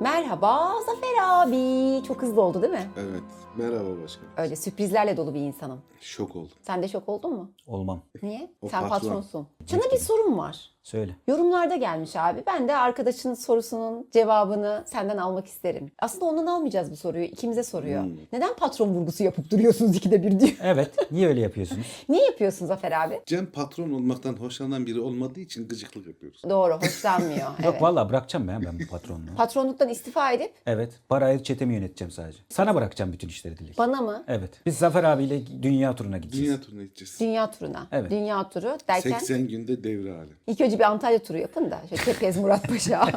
Merhaba Zafer abi. Çok hızlı oldu değil mi? Evet. Merhaba başkanım. Öyle sürprizlerle dolu bir insanım. Şok oldum. Sen de şok oldun mu? Olmam. Niye? O Sen patron. patronsun. Sana bir sorum var. Söyle. Yorumlarda gelmiş abi. Ben de arkadaşının sorusunun cevabını senden almak isterim. Aslında ondan almayacağız bu soruyu. İkimize soruyor. Hmm. Neden patron vurgusu yapıp duruyorsunuz ikide bir diyor. Evet. Niye öyle yapıyorsunuz? Niye yapıyorsun Zafer abi? Cem patron olmaktan hoşlanan biri olmadığı için gıcıklık yapıyoruz. Doğru, hoşlanmıyor. Yok evet. vallahi bırakacağım ya ben bu patronluğu. Patronluktan istifa edip Evet. Parayı çetemi yöneteceğim sadece. Sana bırakacağım bütün işleri Dilek. bana mı? Evet. Biz Zafer abiyle dünya turuna gideceğiz. Dünya turuna gideceğiz. Dünya turuna. Evet. Dünya turu derken 80 günde devre hali. ilk önce bir Antalya turu yapın da. Şöyle Kepez Murat Paşa.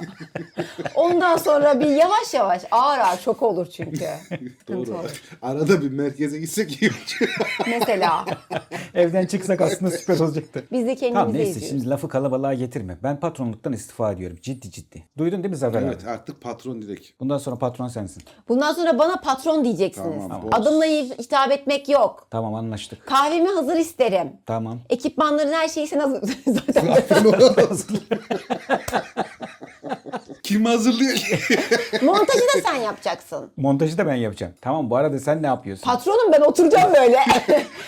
Ondan sonra bir yavaş yavaş ağır ağır çok olur çünkü. Doğru. olur. Arada bir merkeze gitsek iyi olur. Mesela Evden çıksak aslında süper olacaktı. biz de kendimize Tamam neyse izliyoruz. şimdi lafı kalabalığa getirme. Ben patronluktan istifa ediyorum. Ciddi ciddi. Duydun değil mi Zafer evet abi? artık patron direkt. Bundan sonra patron sensin. Bundan sonra bana patron diyeceksiniz. Tamam, boş. Adımla hitap etmek yok. Tamam anlaştık. Kahvemi hazır isterim. Tamam. Ekipmanların her şeyi sen hazır. Zaten basically. Kim hazırlıyor montajı da sen yapacaksın. Montajı da ben yapacağım. Tamam bu arada sen ne yapıyorsun? Patronum ben oturacağım böyle.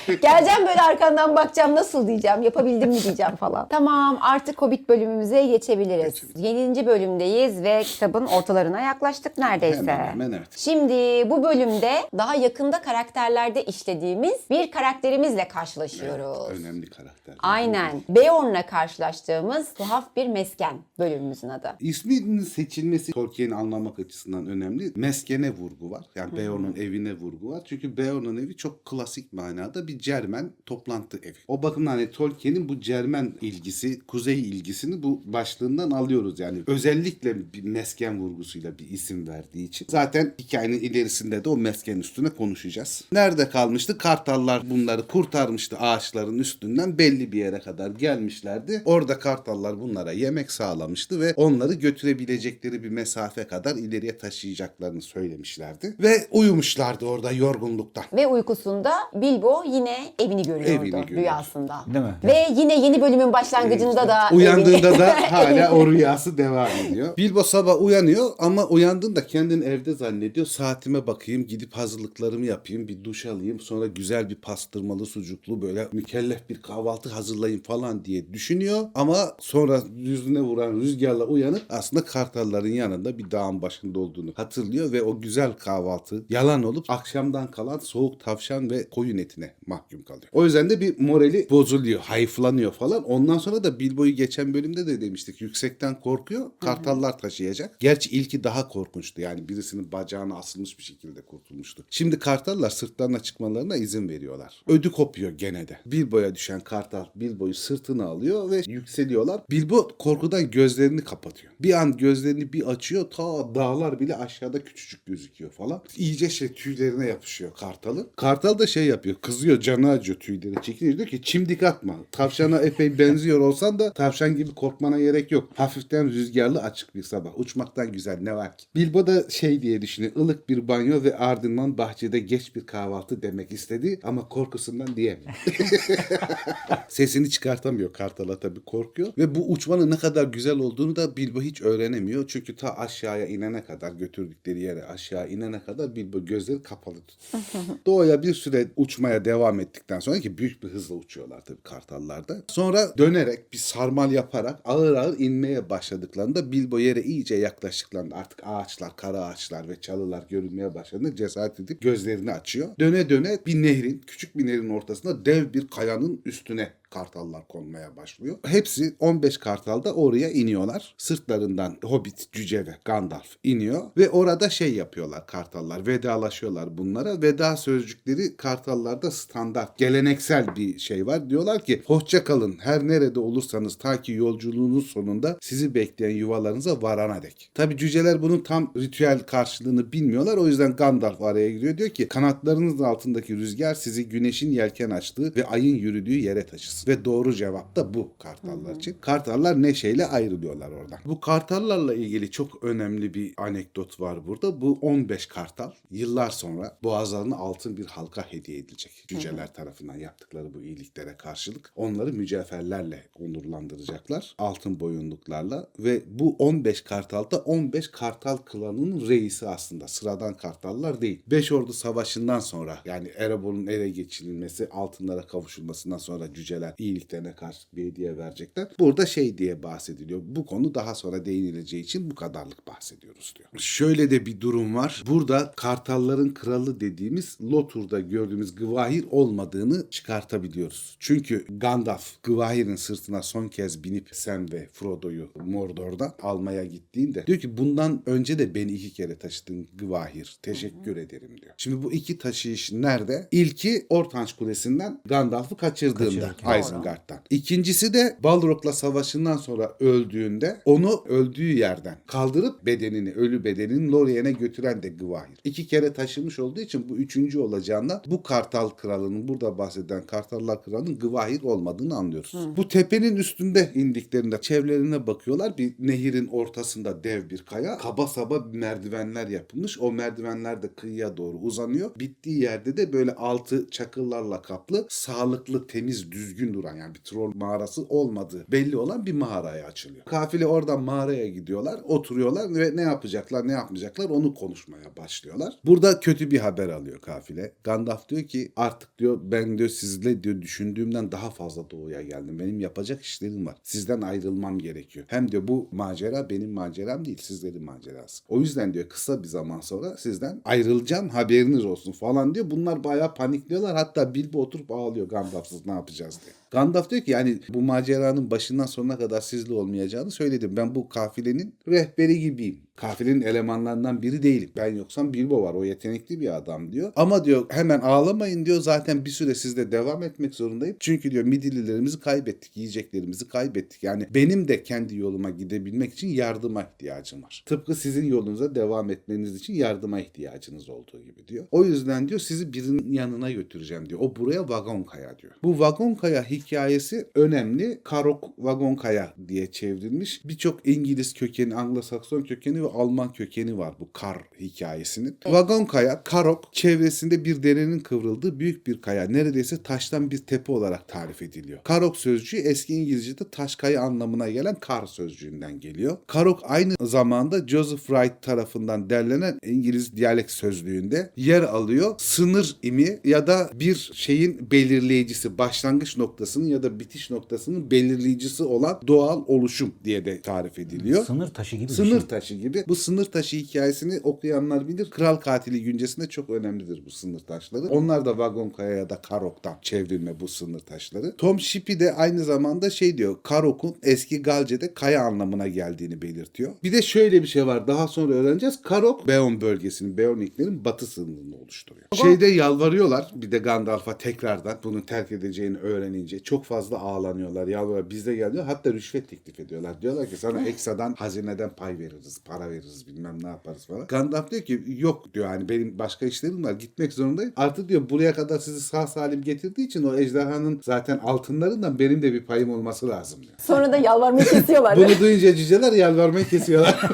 Geleceğim böyle arkandan bakacağım nasıl diyeceğim. Yapabildim mi diyeceğim falan. Tamam artık Hobbit bölümümüze geçebiliriz. Yedinci bölümdeyiz ve kitabın ortalarına yaklaştık neredeyse. Hemen hemen evet. Şimdi bu bölümde daha yakında karakterlerde işlediğimiz bir karakterimizle karşılaşıyoruz. Önemli karakter. Aynen. Beorn'la karşılaştığımız tuhaf bir mesken bölümümüzün adı. İsminin seçilmesi Tolkien'i anlamak açısından önemli. Meskene vurgu var. Yani Beorn'un evine vurgu var. Çünkü Beorn'un evi çok klasik manada bir Cermen toplantı evi. O bakımdan hani Tolkien'in bu Cermen ilgisi, kuzey ilgisini bu başlığından alıyoruz. Yani özellikle bir mesken vurgusuyla bir isim verdiği için. Zaten hikayenin ilerisinde de o mesken üstüne konuşacağız. Nerede kalmıştı? Kartallar bunları kurtarmıştı ağaçların üstünden belli bir yere kadar gelmişlerdi. Orada kartallar bunlara yemek sağlamıştı ve onları götürebilecekleri bir mesafe kadar ileriye taşıyacaklarını söylemişlerdi. Ve uyumuşlardı orada yorgunluktan. Ve uykusunda Bilbo yine evini görüyordu Evini görüyor. rüyasında. Değil mi? Ve yine yeni bölümün başlangıcında da Uyandığında evini- da hala o rüyası devam ediyor. Bilbo sabah uyanıyor ama uyandığında kendini evde zannediyor. Saatime bakayım, gidip hazırlıklarımı yapayım, bir duş alayım, sonra güzel bir pastırmalı sucuklu böyle mükellef bir kahvaltı hazırlayayım falan diye düşünüyor. Ama sonra yüzüne vuran rüzgarla uyanıp aslında kartalların yanında bir dağın başında olduğunu hatırlıyor ve o güzel kahvaltı yalan olup akşamdan kalan soğuk tavşan ve koyun etine mahkum kalıyor. O yüzden de bir morali bozuluyor, hayıflanıyor falan. Ondan sonra da Bilbo'yu geçen bölümde de demiştik. Yüksekten korkuyor, kartallar taşıyacak. Gerçi ilki daha korkunçtu. Yani birisinin bacağına asılmış bir şekilde kurtulmuştu. Şimdi kartallar sırtlarına çıkmalarına izin veriyorlar. Ödü kopuyor gene de. Bilbo'ya düşen kartal Bilbo'yu sırtına alıyor ve yükseliyorlar. Bilbo korkudan gözlerini kapatıyor. Bir an gözlerini bir açıyor. Ta dağlar bile aşağıda küçücük gözüküyor falan. İyice şey tüylerine yapışıyor kartalın. Kartal da şey yapıyor. Kızıyor canı acıyor tüyleri. Çekince diyor ki çimdik atma. Tavşana epey benziyor olsan da tavşan gibi korkmana gerek yok. Hafiften rüzgarlı açık bir sabah. Uçmaktan güzel ne var ki? Bilbo da şey diye düşünüyor. ılık bir banyo ve ardından bahçede geç bir kahvaltı demek istedi ama korkusundan diyemiyor. Sesini çıkartamıyor kartala tabii korkuyor. Ve bu uçmanın ne kadar güzel olduğunu da Bilbo hiç öğrenemiyor. Çünkü ta aşağıya inene kadar götürdükleri yere aşağı inene kadar Bilbo gözleri kapalı tutuyor. Doğuya bir süre uçmaya devam ettikten sonra ki büyük bir hızla uçuyorlar tabii kartallarda. Sonra dönerek bir sarmal yaparak ağır ağır inmeye başladıklarında Bilbo yere iyice yaklaştıklarında artık ağaçlar, kara ağaçlar ve çalılar görünmeye başladığında cesaret edip gözlerini açıyor. Döne döne bir nehrin, küçük bir nehrin ortasında dev bir kayanın üstüne kartallar konmaya başlıyor. Hepsi 15 kartal da oraya iniyorlar. Sırtlarından Hobbit, Cüce ve Gandalf iniyor ve orada şey yapıyorlar kartallar. Vedalaşıyorlar bunlara. Veda sözcükleri kartallarda standart, geleneksel bir şey var. Diyorlar ki hoşça kalın her nerede olursanız ta ki yolculuğunuz sonunda sizi bekleyen yuvalarınıza varana dek. Tabi cüceler bunun tam ritüel karşılığını bilmiyorlar. O yüzden Gandalf araya giriyor. Diyor ki kanatlarınız altındaki rüzgar sizi güneşin yelken açtığı ve ayın yürüdüğü yere taşısın. Ve doğru cevap da bu kartallar için. Kartallar neşeyle ayrılıyorlar oradan. Bu kartallarla ilgili çok önemli bir anekdot var burada. Bu 15 kartal yıllar sonra boğazlarına altın bir halka hediye edilecek. Cüceler tarafından yaptıkları bu iyiliklere karşılık onları mücevherlerle onurlandıracaklar. Altın boyunluklarla ve bu 15 kartal da 15 kartal klanının reisi aslında. Sıradan kartallar değil. Beş Ordu Savaşı'ndan sonra yani Erebor'un ele geçirilmesi, altınlara kavuşulmasından sonra cüceler iyiliklerine karşı bir hediye verecekler. Burada şey diye bahsediliyor. Bu konu daha sonra değinileceği için bu kadarlık bahsediyoruz diyor. Şöyle de bir durum var. Burada kartalların kralı dediğimiz Lotur'da gördüğümüz Gvahir olmadığını çıkartabiliyoruz. Çünkü Gandalf Gvahir'in sırtına son kez binip Sam ve Frodo'yu Mordor'da almaya gittiğinde diyor ki bundan önce de beni iki kere taşıdın Gvahir. Teşekkür ederim diyor. Şimdi bu iki taşıyış nerede? İlki Ortanç Kulesi'nden Gandalf'ı kaçırdığında Kaçırırken. Isengard'dan. İkincisi de Balrog'la savaşından sonra öldüğünde onu öldüğü yerden kaldırıp bedenini, ölü bedenini Lorien'e götüren de Gvahir. İki kere taşımış olduğu için bu üçüncü olacağından bu Kartal Kralı'nın burada bahseden Kartallar Kralı'nın Gvahir olmadığını anlıyoruz. Bu tepenin üstünde indiklerinde çevrelerine bakıyorlar. Bir nehirin ortasında dev bir kaya. Kaba saba merdivenler yapılmış. O merdivenler de kıyıya doğru uzanıyor. Bittiği yerde de böyle altı çakıllarla kaplı, sağlıklı, temiz, düzgün duran yani bir troll mağarası olmadığı belli olan bir mağaraya açılıyor. Kafile oradan mağaraya gidiyorlar, oturuyorlar ve ne yapacaklar, ne yapmayacaklar onu konuşmaya başlıyorlar. Burada kötü bir haber alıyor kafile. Gandalf diyor ki artık diyor ben diyor sizle diyor düşündüğümden daha fazla doğuya geldim. Benim yapacak işlerim var. Sizden ayrılmam gerekiyor. Hem diyor bu macera benim maceram değil, sizlerin macerası. O yüzden diyor kısa bir zaman sonra sizden ayrılacağım haberiniz olsun falan diyor. Bunlar bayağı panikliyorlar. Hatta Bilbo oturup ağlıyor Gandalf'sız ne yapacağız diye. Gandalf diyor ki yani bu maceranın başından sonuna kadar sizle olmayacağını söyledim. Ben bu kafilenin rehberi gibiyim. Kafilenin elemanlarından biri değilim. Ben yoksam Bilbo var. O yetenekli bir adam diyor. Ama diyor hemen ağlamayın diyor. Zaten bir süre sizde devam etmek zorundayım. Çünkü diyor Midillilerimizi kaybettik. Yiyeceklerimizi kaybettik. Yani benim de kendi yoluma gidebilmek için yardıma ihtiyacım var. Tıpkı sizin yolunuza devam etmeniz için yardıma ihtiyacınız olduğu gibi diyor. O yüzden diyor sizi birinin yanına götüreceğim diyor. O buraya vagon kaya diyor. Bu vagon kaya hikayesi önemli. Karok vagon kaya diye çevrilmiş. Birçok İngiliz kökeni, Anglo-Sakson kökeni ve Alman kökeni var bu kar hikayesinin. Vagon kaya, Karok çevresinde bir derenin kıvrıldığı büyük bir kaya. Neredeyse taştan bir tepe olarak tarif ediliyor. Karok sözcüğü eski İngilizce'de taş kaya anlamına gelen kar sözcüğünden geliyor. Karok aynı zamanda Joseph Wright tarafından derlenen İngiliz diyalekt sözlüğünde yer alıyor. Sınır imi ya da bir şeyin belirleyicisi, başlangıç noktasının ya da bitiş noktasının belirleyicisi olan doğal oluşum diye de tarif ediliyor. Sınır taşı gibi bir Sınır şey. taşı gibi. Bu sınır taşı hikayesini okuyanlar bilir. Kral Katili güncesinde çok önemlidir bu sınır taşları. Onlar da Vagon Kaya ya da Karok'tan çevrilme bu sınır taşları. Tom Shippey de aynı zamanda şey diyor. Karok'un eski Galce'de kaya anlamına geldiğini belirtiyor. Bir de şöyle bir şey var. Daha sonra öğreneceğiz. Karok Beon bölgesinin, Beoniklerin batı sınırını oluşturuyor. Şeyde yalvarıyorlar. Bir de Gandalf'a tekrardan bunu terk edeceğini öğrenince çok fazla ağlanıyorlar. Yalvarıyorlar. Bizde geliyor. Hatta rüşvet teklif ediyorlar. Diyorlar ki sana ekstradan hazineden pay veririz, para veririz bilmem ne yaparız falan. Gandalf diyor ki yok diyor hani benim başka işlerim var gitmek zorundayım. Artık diyor buraya kadar sizi sağ salim getirdiği için o ejderhanın zaten altınlarından benim de bir payım olması lazım diyor. Sonra da yalvarmayı kesiyorlar. Bunu duyunca cüceler yalvarmayı kesiyorlar.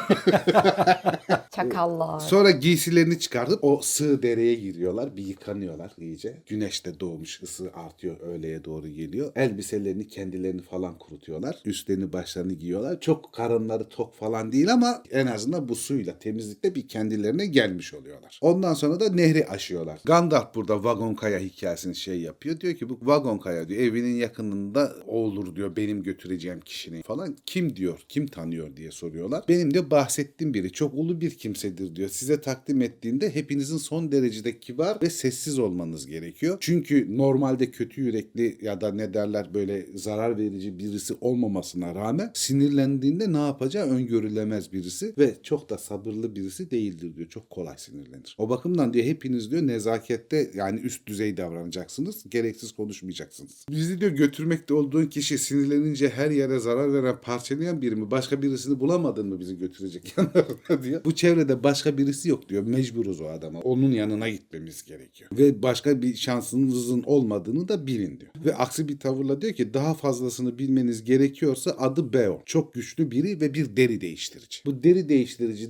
Çakallar. Sonra giysilerini çıkartıp o sığ dereye giriyorlar. Bir yıkanıyorlar iyice. Güneş de doğmuş. ısı artıyor. Öğleye doğru geliyor. Elbiselerini kendilerini falan kurutuyorlar. Üstlerini başlarını giyiyorlar. Çok karınları tok falan değil ama en azından bu suyla temizlikle bir kendilerine gelmiş oluyorlar. Ondan sonra da nehri aşıyorlar. Gandalf burada vagon kaya hikayesini şey yapıyor. Diyor ki bu vagon kaya diyor evinin yakınında olur diyor benim götüreceğim kişinin falan. Kim diyor? Kim tanıyor diye soruyorlar. Benim de bahsettiğim biri çok ulu bir kimsedir diyor. Size takdim ettiğinde hepinizin son derecede kibar ve sessiz olmanız gerekiyor. Çünkü normalde kötü yürekli ya da ne derler böyle zarar verici birisi olmamasına rağmen sinirlendiğinde ne yapacağı öngörülemez birisi ve ve çok da sabırlı birisi değildir diyor. Çok kolay sinirlenir. O bakımdan diyor hepiniz diyor nezakette yani üst düzey davranacaksınız. Gereksiz konuşmayacaksınız. Bizi diyor götürmekte olduğun kişi sinirlenince her yere zarar veren parçalayan biri mi? Başka birisini bulamadın mı bizi götürecek yanlarına diyor. Bu çevrede başka birisi yok diyor. Mecburuz o adama. Onun yanına gitmemiz gerekiyor. Ve başka bir şansınızın olmadığını da bilin diyor. Ve aksi bir tavırla diyor ki daha fazlasını bilmeniz gerekiyorsa adı Beo. Çok güçlü biri ve bir deri değiştirici. Bu deri değiştirici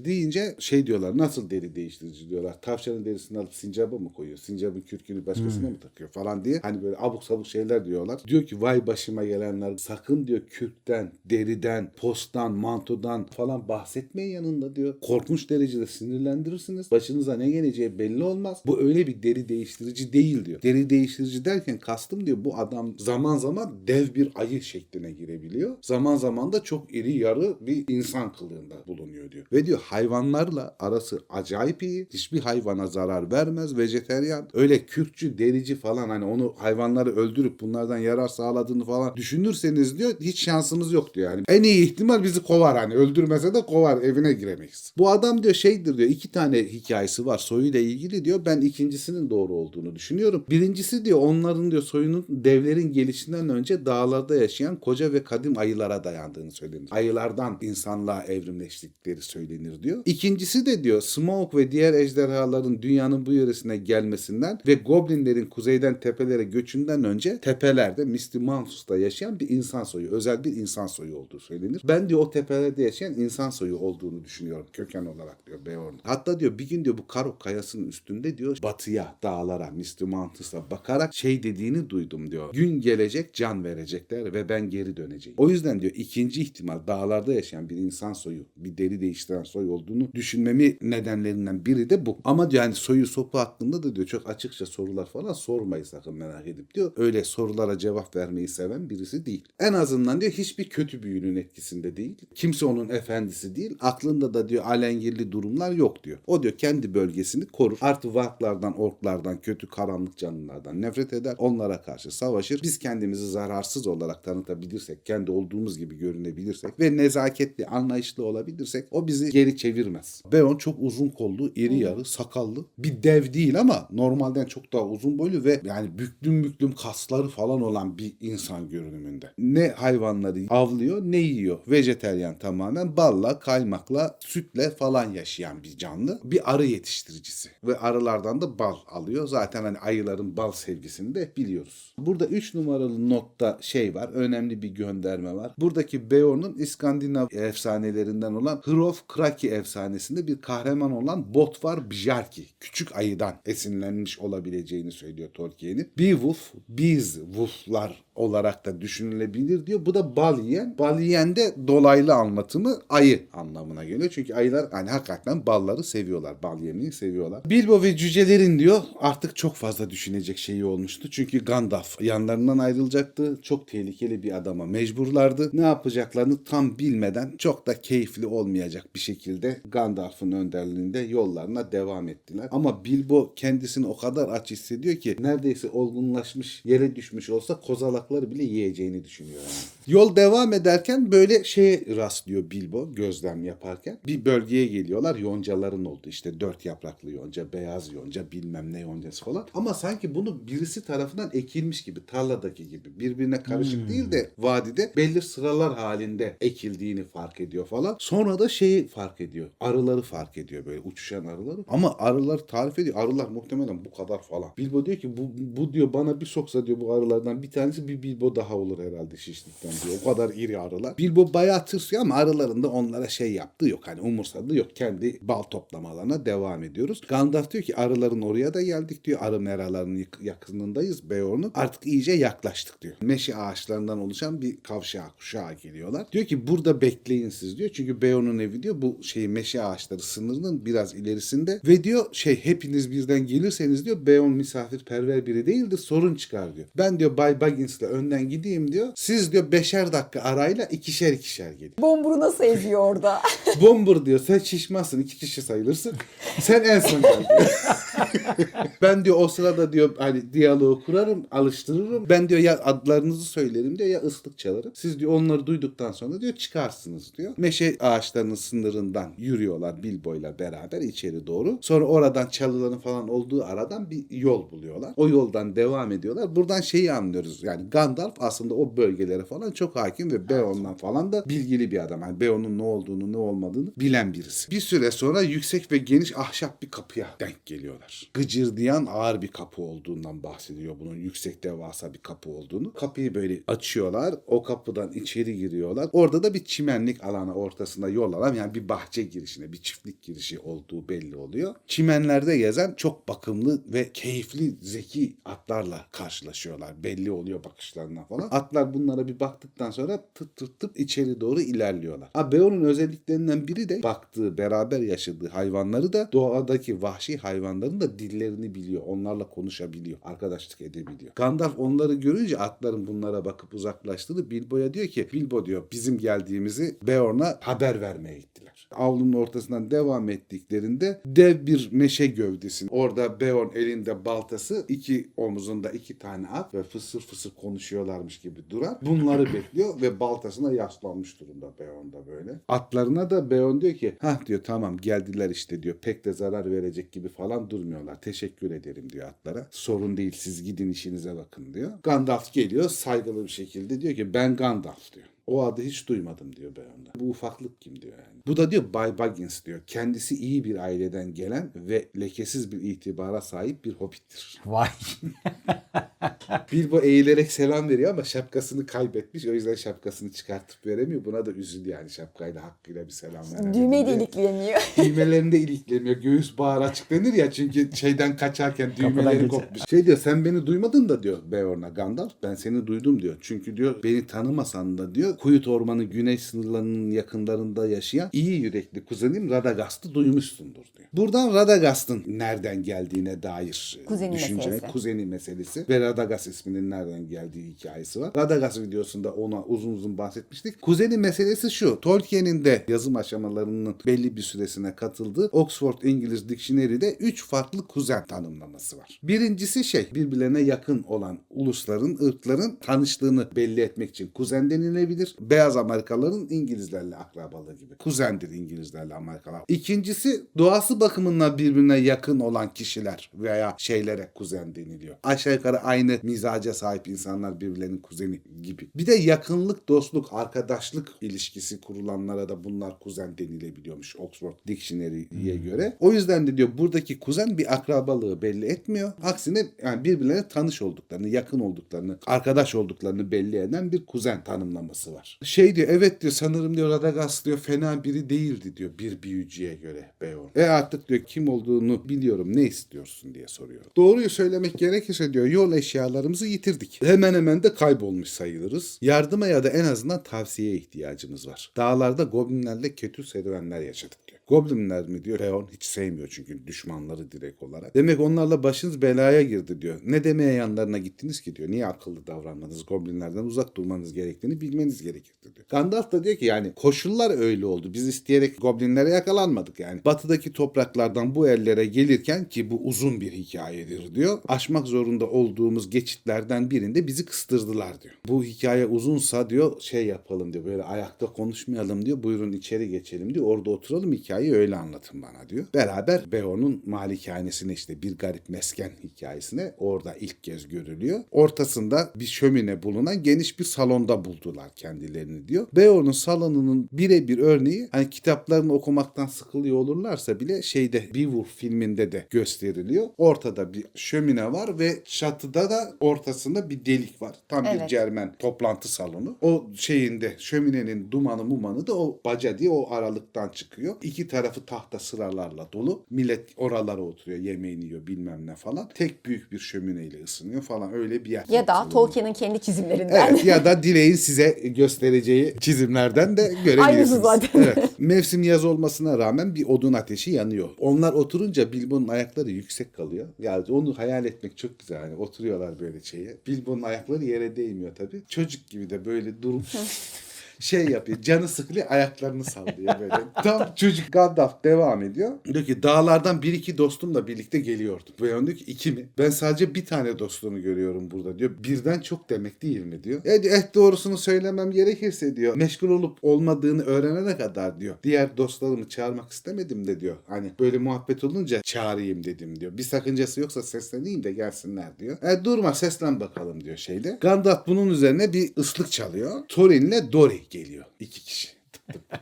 deyince şey diyorlar nasıl deri değiştirici diyorlar. Tavşanın derisini alıp sincaba mı koyuyor? Sincabın kürkünü başkasına mı takıyor falan diye. Hani böyle abuk sabuk şeyler diyorlar. Diyor ki vay başıma gelenler sakın diyor kürkten, deriden, postan, mantodan falan bahsetmeyin yanında diyor. Korkunç derecede sinirlendirirsiniz. Başınıza ne geleceği belli olmaz. Bu öyle bir deri değiştirici değil diyor. Deri değiştirici derken kastım diyor bu adam zaman zaman dev bir ayı şekline girebiliyor. Zaman zaman da çok iri yarı bir insan kılığında bulunuyor diyor. Ve diyor hayvanlarla arası acayip iyi. Hiçbir hayvana zarar vermez. Vejeteryan. Öyle kürkçü, derici falan hani onu hayvanları öldürüp bunlardan yarar sağladığını falan düşünürseniz diyor hiç şansımız yok diyor. Yani en iyi ihtimal bizi kovar hani öldürmese de kovar evine giremeyiz. Bu adam diyor şeydir diyor iki tane hikayesi var soyuyla ilgili diyor. Ben ikincisinin doğru olduğunu düşünüyorum. Birincisi diyor onların diyor soyunun devlerin gelişinden önce dağlarda yaşayan koca ve kadim ayılara dayandığını söylenir. Ayılardan insanlığa evrimleştikleri söylenir diyor. İkincisi de diyor Smaug ve diğer ejderhaların dünyanın bu yöresine gelmesinden ve goblinlerin kuzeyden tepelere göçünden önce tepelerde Misty Mountain'da yaşayan bir insan soyu, özel bir insan soyu olduğu söylenir. Ben diyor o tepelerde yaşayan insan soyu olduğunu düşünüyorum köken olarak diyor Beorn. Hatta diyor bir gün diyor bu Karok kayasının üstünde diyor batıya, dağlara, Misty Mountains'a bakarak şey dediğini duydum diyor. Gün gelecek can verecekler ve ben geri döneceğim. O yüzden diyor ikinci ihtimal dağlarda yaşayan bir insan soyu, bir deri değiştiren soy olduğunu düşünmemi nedenlerinden biri de bu. Ama hani soyu sopu hakkında da diyor çok açıkça sorular falan sormayı sakın merak edip diyor. Öyle sorulara cevap vermeyi seven birisi değil. En azından diyor hiçbir kötü büyünün etkisinde değil. Kimse onun efendisi değil. Aklında da diyor alengirli durumlar yok diyor. O diyor kendi bölgesini korur. Artı varklardan, orklardan, kötü karanlık canlılardan nefret eder. Onlara karşı savaşır. Biz kendimizi zararsız olarak tanıtabilirsek, kendi olduğumuz gibi görünebilirsek ve nezaketli, anlayışlı olabilirsek o bizi geri çevirmez. Beon çok uzun kollu, iri yarı, sakallı. Bir dev değil ama normalden çok daha uzun boylu ve yani büklüm büklüm kasları falan olan bir insan görünümünde. Ne hayvanları avlıyor ne yiyor. Vejeteryan tamamen balla, kaymakla, sütle falan yaşayan bir canlı. Bir arı yetiştiricisi. Ve arılardan da bal alıyor. Zaten hani ayıların bal sevgisini de biliyoruz. Burada 3 numaralı notta şey var. Önemli bir gönderme var. Buradaki Beorn'un İskandinav efsanelerinden olan Hrof Kraki efsanesinde bir kahraman olan Botvar Bjarki. Küçük ayıdan esinlenmiş olabileceğini söylüyor Tolkien'in. Beowulf, Beowulf'lar olarak da düşünülebilir diyor. Bu da bal yiyen. Bal yiyen de dolaylı anlatımı ayı anlamına geliyor. Çünkü ayılar hani hakikaten balları seviyorlar. Bal yemeyi seviyorlar. Bilbo ve cücelerin diyor artık çok fazla düşünecek şeyi olmuştu. Çünkü Gandalf yanlarından ayrılacaktı. Çok tehlikeli bir adama mecburlardı. Ne yapacaklarını tam bilmeden çok da keyifli olmayacak bir şekilde Gandalf'ın önderliğinde yollarına devam ettiler. Ama Bilbo kendisini o kadar aç hissediyor ki neredeyse olgunlaşmış yere düşmüş olsa kozalakları bile yiyeceğini düşünüyor yani. Yol devam ederken böyle şeye rastlıyor Bilbo gözlem yaparken. Bir bölgeye geliyorlar yoncaların oldu işte dört yapraklı yonca, beyaz yonca bilmem ne yoncası falan. Ama sanki bunu birisi tarafından ekilmiş gibi tarladaki gibi birbirine karışık değil de vadide belli sıralar halinde ekildiğini fark ediyor falan. Sonra da şeyi fark ediyor. Arıları fark ediyor böyle uçuşan arıları. Ama arılar tarif ediyor. Arılar muhtemelen bu kadar falan. Bilbo diyor ki bu, bu diyor bana bir soksa diyor bu arılardan bir tanesi bir Bilbo daha olur herhalde şişlikten diyor. O kadar iri arılar. Bilbo bayağı tırsıyor ama arıların da onlara şey yaptığı yok. Hani umursadığı yok. Kendi bal toplamalarına devam ediyoruz. Gandalf diyor ki arıların oraya da geldik diyor. Arı meralarının yak- yakınındayız Beorn'un. Artık iyice yaklaştık diyor. Meşe ağaçlarından oluşan bir kavşağa kuşağa geliyorlar. Diyor ki burada bekleyin siz diyor. Çünkü Beorn'un evi diyor bu şey meşe ağaçları sınırının biraz ilerisinde ve diyor şey hepiniz birden gelirseniz diyor Beorn misafirperver biri değildir sorun çıkar diyor. Ben diyor Bay Baggins'le önden gideyim diyor. Siz diyor beşer dakika arayla ikişer ikişer gelin. Bomburu nasıl eziyor orada? Bombur diyor sen şişmazsın iki kişi sayılırsın. Sen en son gel diyor. ben diyor o sırada diyor hani diyaloğu kurarım, alıştırırım. Ben diyor ya adlarınızı söylerim diyor ya ıslık çalarım. Siz diyor onları duyduktan sonra diyor çıkarsınız diyor. Meşe ağaçlarının sınırından yürüyorlar Bilbo'yla beraber içeri doğru. Sonra oradan çalıların falan olduğu aradan bir yol buluyorlar. O yoldan devam ediyorlar. Buradan şeyi anlıyoruz. Yani Gandalf aslında o bölgelere falan çok hakim ve Beorn'dan falan da bilgili bir adam. Yani Beorn'un ne olduğunu ne olmadığını bilen birisi. Bir süre sonra yüksek ve geniş ahşap bir kapıya denk geliyorlar. Gıcırdayan ağır bir kapı olduğundan bahsediyor bunun yüksek devasa bir kapı olduğunu. Kapıyı böyle açıyorlar. O kapıdan içeri giriyorlar. Orada da bir çimenlik alana ortasında yol alan yani bir bahçe girişine bir çiftlik girişi olduğu belli oluyor. Çimenlerde gezen çok bakımlı ve keyifli zeki atlarla karşılaşıyorlar. Belli oluyor bakışlarına falan. Atlar bunlara bir baktıktan sonra tıp tıp tıp içeri doğru ilerliyorlar. Ha Beorn'un özelliklerinden biri de baktığı beraber yaşadığı hayvanları da doğadaki vahşi hayvanların da dillerini biliyor. Onlarla konuşabiliyor. Arkadaşlık edebiliyor. Gandalf onları görünce atların bunlara bakıp uzaklaştığını Bilbo'ya diyor ki Bilbo diyor bizim geldiğimizi Beorn'a haber vermeye gittiler. Avlunun ortasından devam ettiklerinde dev bir meşe gövdesi. Orada Beorn elinde baltası, iki omuzunda iki tane at ve fısır fısır konuşuyorlarmış gibi duran. Bunları bekliyor ve baltasına yaslanmış durumda Beorn da böyle. Atlarına da Beorn diyor ki ha diyor tamam geldiler işte diyor. Pek de zarar verecek gibi falan durmuyorlar. Teşekkür ederim diyor atlara. Sorun değil siz gidin işinize bakın diyor. Gandalf geliyor saygılı bir şekilde diyor ki ben Gandalf diyor. O adı hiç duymadım diyor Beorn'da. Bu ufaklık kim diyor yani. Bu da diyor Bay Baggins diyor. Kendisi iyi bir aileden gelen ve lekesiz bir itibara sahip bir hobbittir. Vay. Bilbo eğilerek selam veriyor ama şapkasını kaybetmiş. O yüzden şapkasını çıkartıp veremiyor. Buna da üzüldü yani şapkayla hakkıyla bir selam veremedim Düğmeyi de ilikleniyor. Düğmelerinde ilikleniyor. Göğüs bağır açık denir ya çünkü şeyden kaçarken düğmeleri kopmuş. Şey diyor sen beni duymadın da diyor Beorn'a Gandalf. Ben seni duydum diyor. Çünkü diyor beni tanımasan da diyor Kuyut Ormanı güney sınırlarının yakınlarında yaşayan iyi yürekli kuzenim Radagast'ı duymuşsundur diyor. Buradan Radagast'ın nereden geldiğine dair Kuzeni düşünce, meselesi. kuzeni meselesi ve Radagast isminin nereden geldiği hikayesi var. Radagast videosunda ona uzun uzun bahsetmiştik. Kuzeni meselesi şu. Tolkien'in de yazım aşamalarının belli bir süresine katıldığı Oxford İngiliz Dictionary'de 3 farklı kuzen tanımlaması var. Birincisi şey birbirlerine yakın olan ulusların, ırkların tanıştığını belli etmek için kuzen denilebilir. Beyaz Amerikalıların İngilizlerle akrabalığı gibi. Kuzendir İngilizlerle Amerikalılar. İkincisi doğası bakımından birbirine yakın olan kişiler veya şeylere kuzen deniliyor. Aşağı yukarı aynı mizaca sahip insanlar birbirlerinin kuzeni gibi. Bir de yakınlık, dostluk, arkadaşlık ilişkisi kurulanlara da bunlar kuzen denilebiliyormuş Oxford Dictionary'ye göre. O yüzden de diyor buradaki kuzen bir akrabalığı belli etmiyor. Aksine yani birbirlerine tanış olduklarını, yakın olduklarını, arkadaş olduklarını belli eden bir kuzen tanımlaması var. Şey diyor evet diyor sanırım diyor Radagast diyor fena biri değildi diyor bir büyücüye göre Beorn. E artık diyor kim olduğunu biliyorum ne istiyorsun diye soruyor. Doğruyu söylemek gerekirse diyor yol eşyalarımızı yitirdik. Hemen hemen de kaybolmuş sayılırız. Yardıma ya da en azından tavsiyeye ihtiyacımız var. Dağlarda goblinlerle kötü serüvenler yaşadık diyor. Goblinler mi diyor Beorn hiç sevmiyor çünkü düşmanları direkt olarak. Demek onlarla başınız belaya girdi diyor. Ne demeye yanlarına gittiniz ki diyor. Niye akıllı davranmadınız? Goblinlerden uzak durmanız gerektiğini bilmeniz gerekirdi diyor. Gandalf da diyor ki yani koşullar öyle oldu. Biz isteyerek goblinlere yakalanmadık yani. Batıdaki topraklardan bu ellere gelirken ki bu uzun bir hikayedir diyor. Aşmak zorunda olduğumuz geçitlerden birinde bizi kıstırdılar diyor. Bu hikaye uzunsa diyor şey yapalım diyor. Böyle ayakta konuşmayalım diyor. Buyurun içeri geçelim diyor. Orada oturalım hikayeyi öyle anlatın bana diyor. Beraber Beorn'un malikanesine işte bir garip mesken hikayesine orada ilk kez görülüyor. Ortasında bir şömine bulunan geniş bir salonda buldular kendilerini diyor. Beorn'un salonunun birebir örneği hani kitaplarını okumaktan sıkılıyor olurlarsa bile şeyde Beowulf filminde de gösteriliyor. Ortada bir şömine var ve çatıda da ortasında bir delik var. Tam bir Evet. Cermen toplantı salonu. O şeyinde şöminenin dumanı mumanı da o baca diye o aralıktan çıkıyor. İki tarafı tahta sıralarla dolu. Millet oralara oturuyor yemeğini yiyor bilmem ne falan. Tek büyük bir şömineyle ısınıyor falan öyle bir yer. ya da. Tolkien'in kendi çizimlerinden. Evet ya da Dilek'in size göstereceği çizimlerden de görebilirsiniz. Aynısı zaten. Evet. Mevsim yaz olmasına rağmen bir odun ateşi yanıyor. Onlar oturunca Bilbo'nun ayakları yüksek kalıyor. Yani onu hayal etmek çok güzel. Yani oturuyorlar böyle şeye. Bilbo'nun ayakları yere değmiyor tabii. Çocuk gibi de böyle durup şey yapıyor. Canı sıkılıyor ayaklarını sallıyor böyle. Tam çocuk Gandalf devam ediyor. Diyor ki dağlardan bir iki dostumla birlikte geliyordum. Ve diyor ki iki mi? Ben sadece bir tane dostunu görüyorum burada diyor. Birden çok demek değil mi diyor. E, eh doğrusunu söylemem gerekirse diyor. Meşgul olup olmadığını öğrenene kadar diyor. Diğer dostlarımı çağırmak istemedim de diyor. Hani böyle muhabbet olunca çağırayım dedim diyor. Bir sakıncası yoksa sesleneyim de gelsinler diyor. E durma seslen bakalım diyor şeyde. Gandalf bunun üzerine bir ıslık çalıyor. Thorin'le Dori geliyor. iki kişi.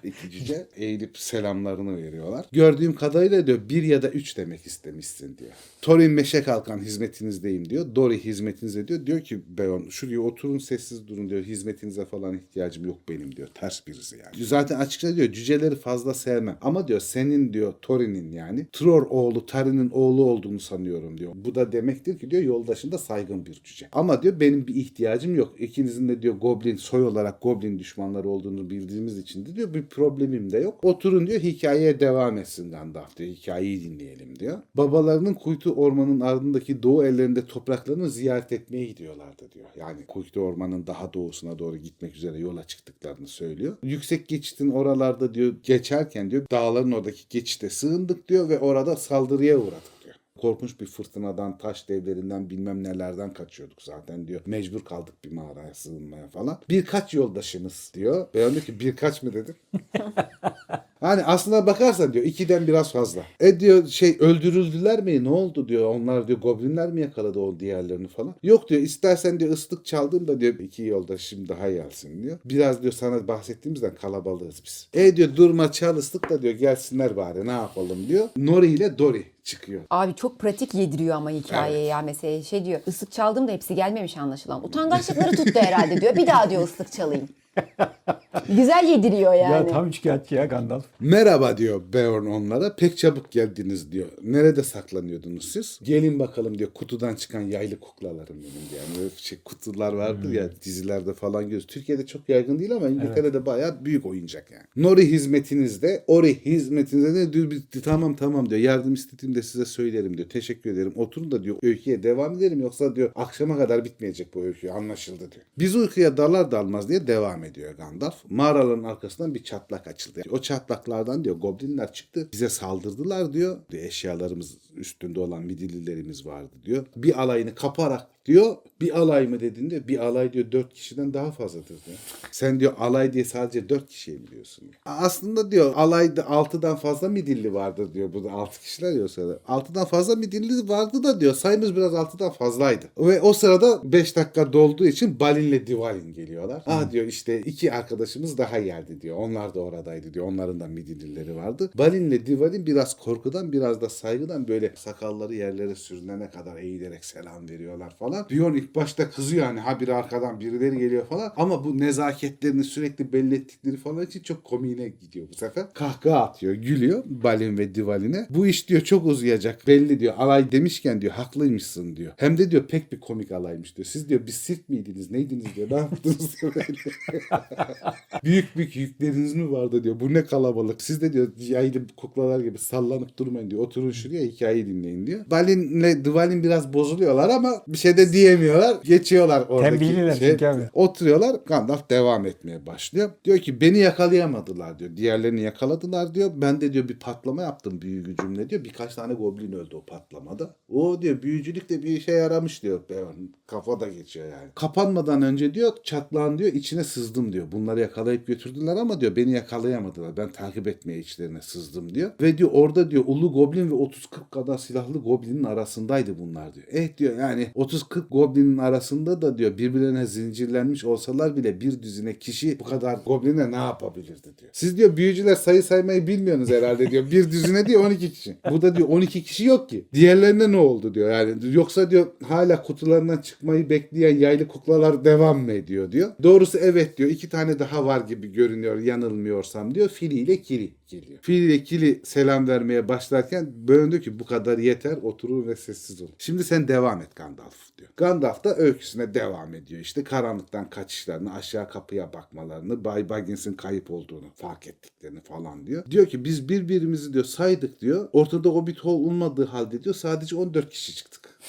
İki cüce eğilip selamlarını veriyorlar. Gördüğüm kadarıyla diyor bir ya da üç demek istemişsin diyor. Thorin meşe kalkan hizmetinizdeyim diyor. Dory hizmetinizde diyor. Diyor ki Beon şuraya oturun sessiz durun diyor. Hizmetinize falan ihtiyacım yok benim diyor. Ters birisi yani. Zaten açıkça diyor cüceleri fazla sevmem. Ama diyor senin diyor Thorin'in yani Tror oğlu Tarin'in oğlu olduğunu sanıyorum diyor. Bu da demektir ki diyor yoldaşında saygın bir cüce. Ama diyor benim bir ihtiyacım yok. İkinizin de diyor Goblin soy olarak Goblin düşmanları olduğunu bildiğimiz için de diyor bir problemim de yok. Oturun diyor hikayeye devam etsin Gandalf diyor. Hikayeyi dinleyelim diyor. Babalarının kuytu ormanın ardındaki doğu ellerinde topraklarını ziyaret etmeye gidiyorlardı diyor. Yani kuytu ormanın daha doğusuna doğru gitmek üzere yola çıktıklarını söylüyor. Yüksek geçitin oralarda diyor geçerken diyor dağların oradaki geçite sığındık diyor ve orada saldırıya uğradık. Korkunç bir fırtınadan, taş devlerinden bilmem nelerden kaçıyorduk zaten diyor. Mecbur kaldık bir mağaraya sığınmaya falan. Birkaç yoldaşımız diyor. Ben diyor ki birkaç mı dedim. Hani aslına bakarsan diyor ikiden biraz fazla. E diyor şey öldürüldüler mi? Ne oldu diyor. Onlar diyor goblinler mi yakaladı o diğerlerini falan. Yok diyor istersen diyor ıslık çaldım da diyor iki yoldaşım daha gelsin diyor. Biraz diyor sana bahsettiğimizden kalabalığız biz. E diyor durma çal ıslık da diyor gelsinler bari ne yapalım diyor. Nori ile Dori çıkıyor. Abi çok pratik yediriyor ama hikayeye ya mesela şey diyor ıslık çaldım da hepsi gelmemiş anlaşılan. Utangaçlıkları tuttu herhalde diyor. Bir daha diyor ıslık çalayım. Güzel yediriyor yani. Ya tam üçkağıtçı ya Gandalf. Merhaba diyor Beorn onlara. Pek çabuk geldiniz diyor. Nerede saklanıyordunuz siz? Gelin bakalım diyor. Kutudan çıkan yaylı kuklalarım benim diyor. Yani böyle şey, kutular vardır ya dizilerde falan görüyoruz. Türkiye'de çok yaygın değil ama İngiltere'de bayağı büyük oyuncak yani. Nori hizmetinizde, Ori hizmetinizde diyor? Bir- Tamam tamam diyor. Yardım istediğimde size söylerim diyor. Teşekkür ederim. Oturun da diyor öyküye devam edelim yoksa diyor akşama kadar bitmeyecek bu öykü. Anlaşıldı diyor. Biz uykuya dalar dalmaz diye devam ediyor Gandalf. Mağaraların arkasından bir çatlak açıldı. O çatlaklardan diyor goblinler çıktı. Bize saldırdılar diyor. eşyalarımız üstünde olan midillilerimiz vardı diyor. Bir alayını kaparak diyor. Bir alay mı dediğinde bir alay diyor dört kişiden daha fazladır diyor. Sen diyor alay diye sadece dört kişiye mi diyorsun? diyor. Aslında diyor alayda altıdan fazla midilli vardır diyor. Burada altı kişiler o sırada. Altıdan fazla midilli vardı da diyor. Sayımız biraz altıdan fazlaydı. Ve o sırada beş dakika dolduğu için Balin'le Divalin geliyorlar. Ah diyor işte iki arkadaşımız daha geldi diyor. Onlar da oradaydı diyor. Onların da midillileri vardı. Balin'le Divalin biraz korkudan biraz da saygıdan böyle sakalları yerlere sürünene kadar eğilerek selam veriyorlar falan. Bjorn ilk başta kızıyor hani ha biri arkadan birileri geliyor falan. Ama bu nezaketlerini sürekli belli ettikleri falan için çok komiğine gidiyor bu sefer. Kahkaha atıyor, gülüyor Balin ve Divalin'e. Bu iş diyor çok uzayacak. Belli diyor. Alay demişken diyor haklıymışsın diyor. Hem de diyor pek bir komik alaymış diyor. Siz diyor bir sirk miydiniz? Neydiniz diyor. Ne yaptınız diyor büyük büyük yükleriniz mi vardı diyor. Bu ne kalabalık. Siz de diyor yaylı kuklalar gibi sallanıp durmayın diyor. Oturun şuraya hikayeyi dinleyin diyor. Balin'le Divalin biraz bozuluyorlar ama bir şey de diyemiyorlar. Geçiyorlar oradaki şey. çünkü. Oturuyorlar. Gandalf devam etmeye başlıyor. Diyor ki beni yakalayamadılar diyor. Diğerlerini yakaladılar diyor. Ben de diyor bir patlama yaptım büyü gücümle diyor. Birkaç tane goblin öldü o patlamada. O diyor büyücülük de bir işe yaramış diyor. Kafa da geçiyor yani. Kapanmadan önce diyor çatlağın diyor içine sızdım diyor. Bunları yakalayıp götürdüler ama diyor beni yakalayamadılar. Ben takip etmeye içlerine sızdım diyor. Ve diyor orada diyor ulu goblin ve 30-40 kadar silahlı goblinin arasındaydı bunlar diyor. Eh diyor yani 30-40 goblinin arasında da diyor birbirlerine zincirlenmiş olsalar bile bir düzine kişi bu kadar gobline ne yapabilirdi diyor. Siz diyor büyücüler sayı saymayı bilmiyorsunuz herhalde diyor. Bir düzine diyor 12 kişi. Burada diyor 12 kişi yok ki. Diğerlerine ne oldu diyor. Yani yoksa diyor hala kutularından çıkmayı bekleyen yaylı kuklalar devam mı ediyor diyor. Doğrusu evet diyor. iki tane daha var gibi görünüyor yanılmıyorsam diyor. Fili ile Kili geliyor. Kili selam vermeye başlarken böyle diyor ki bu kadar yeter oturun ve sessiz olun. Şimdi sen devam et Gandalf diyor. Gandalf da öyküsüne devam ediyor. İşte karanlıktan kaçışlarını, aşağı kapıya bakmalarını, Bay Baggins'in kayıp olduğunu fark ettiklerini falan diyor. Diyor ki biz birbirimizi diyor saydık diyor. Ortada Hobbit olmadığı halde diyor sadece 14 kişi çıktık.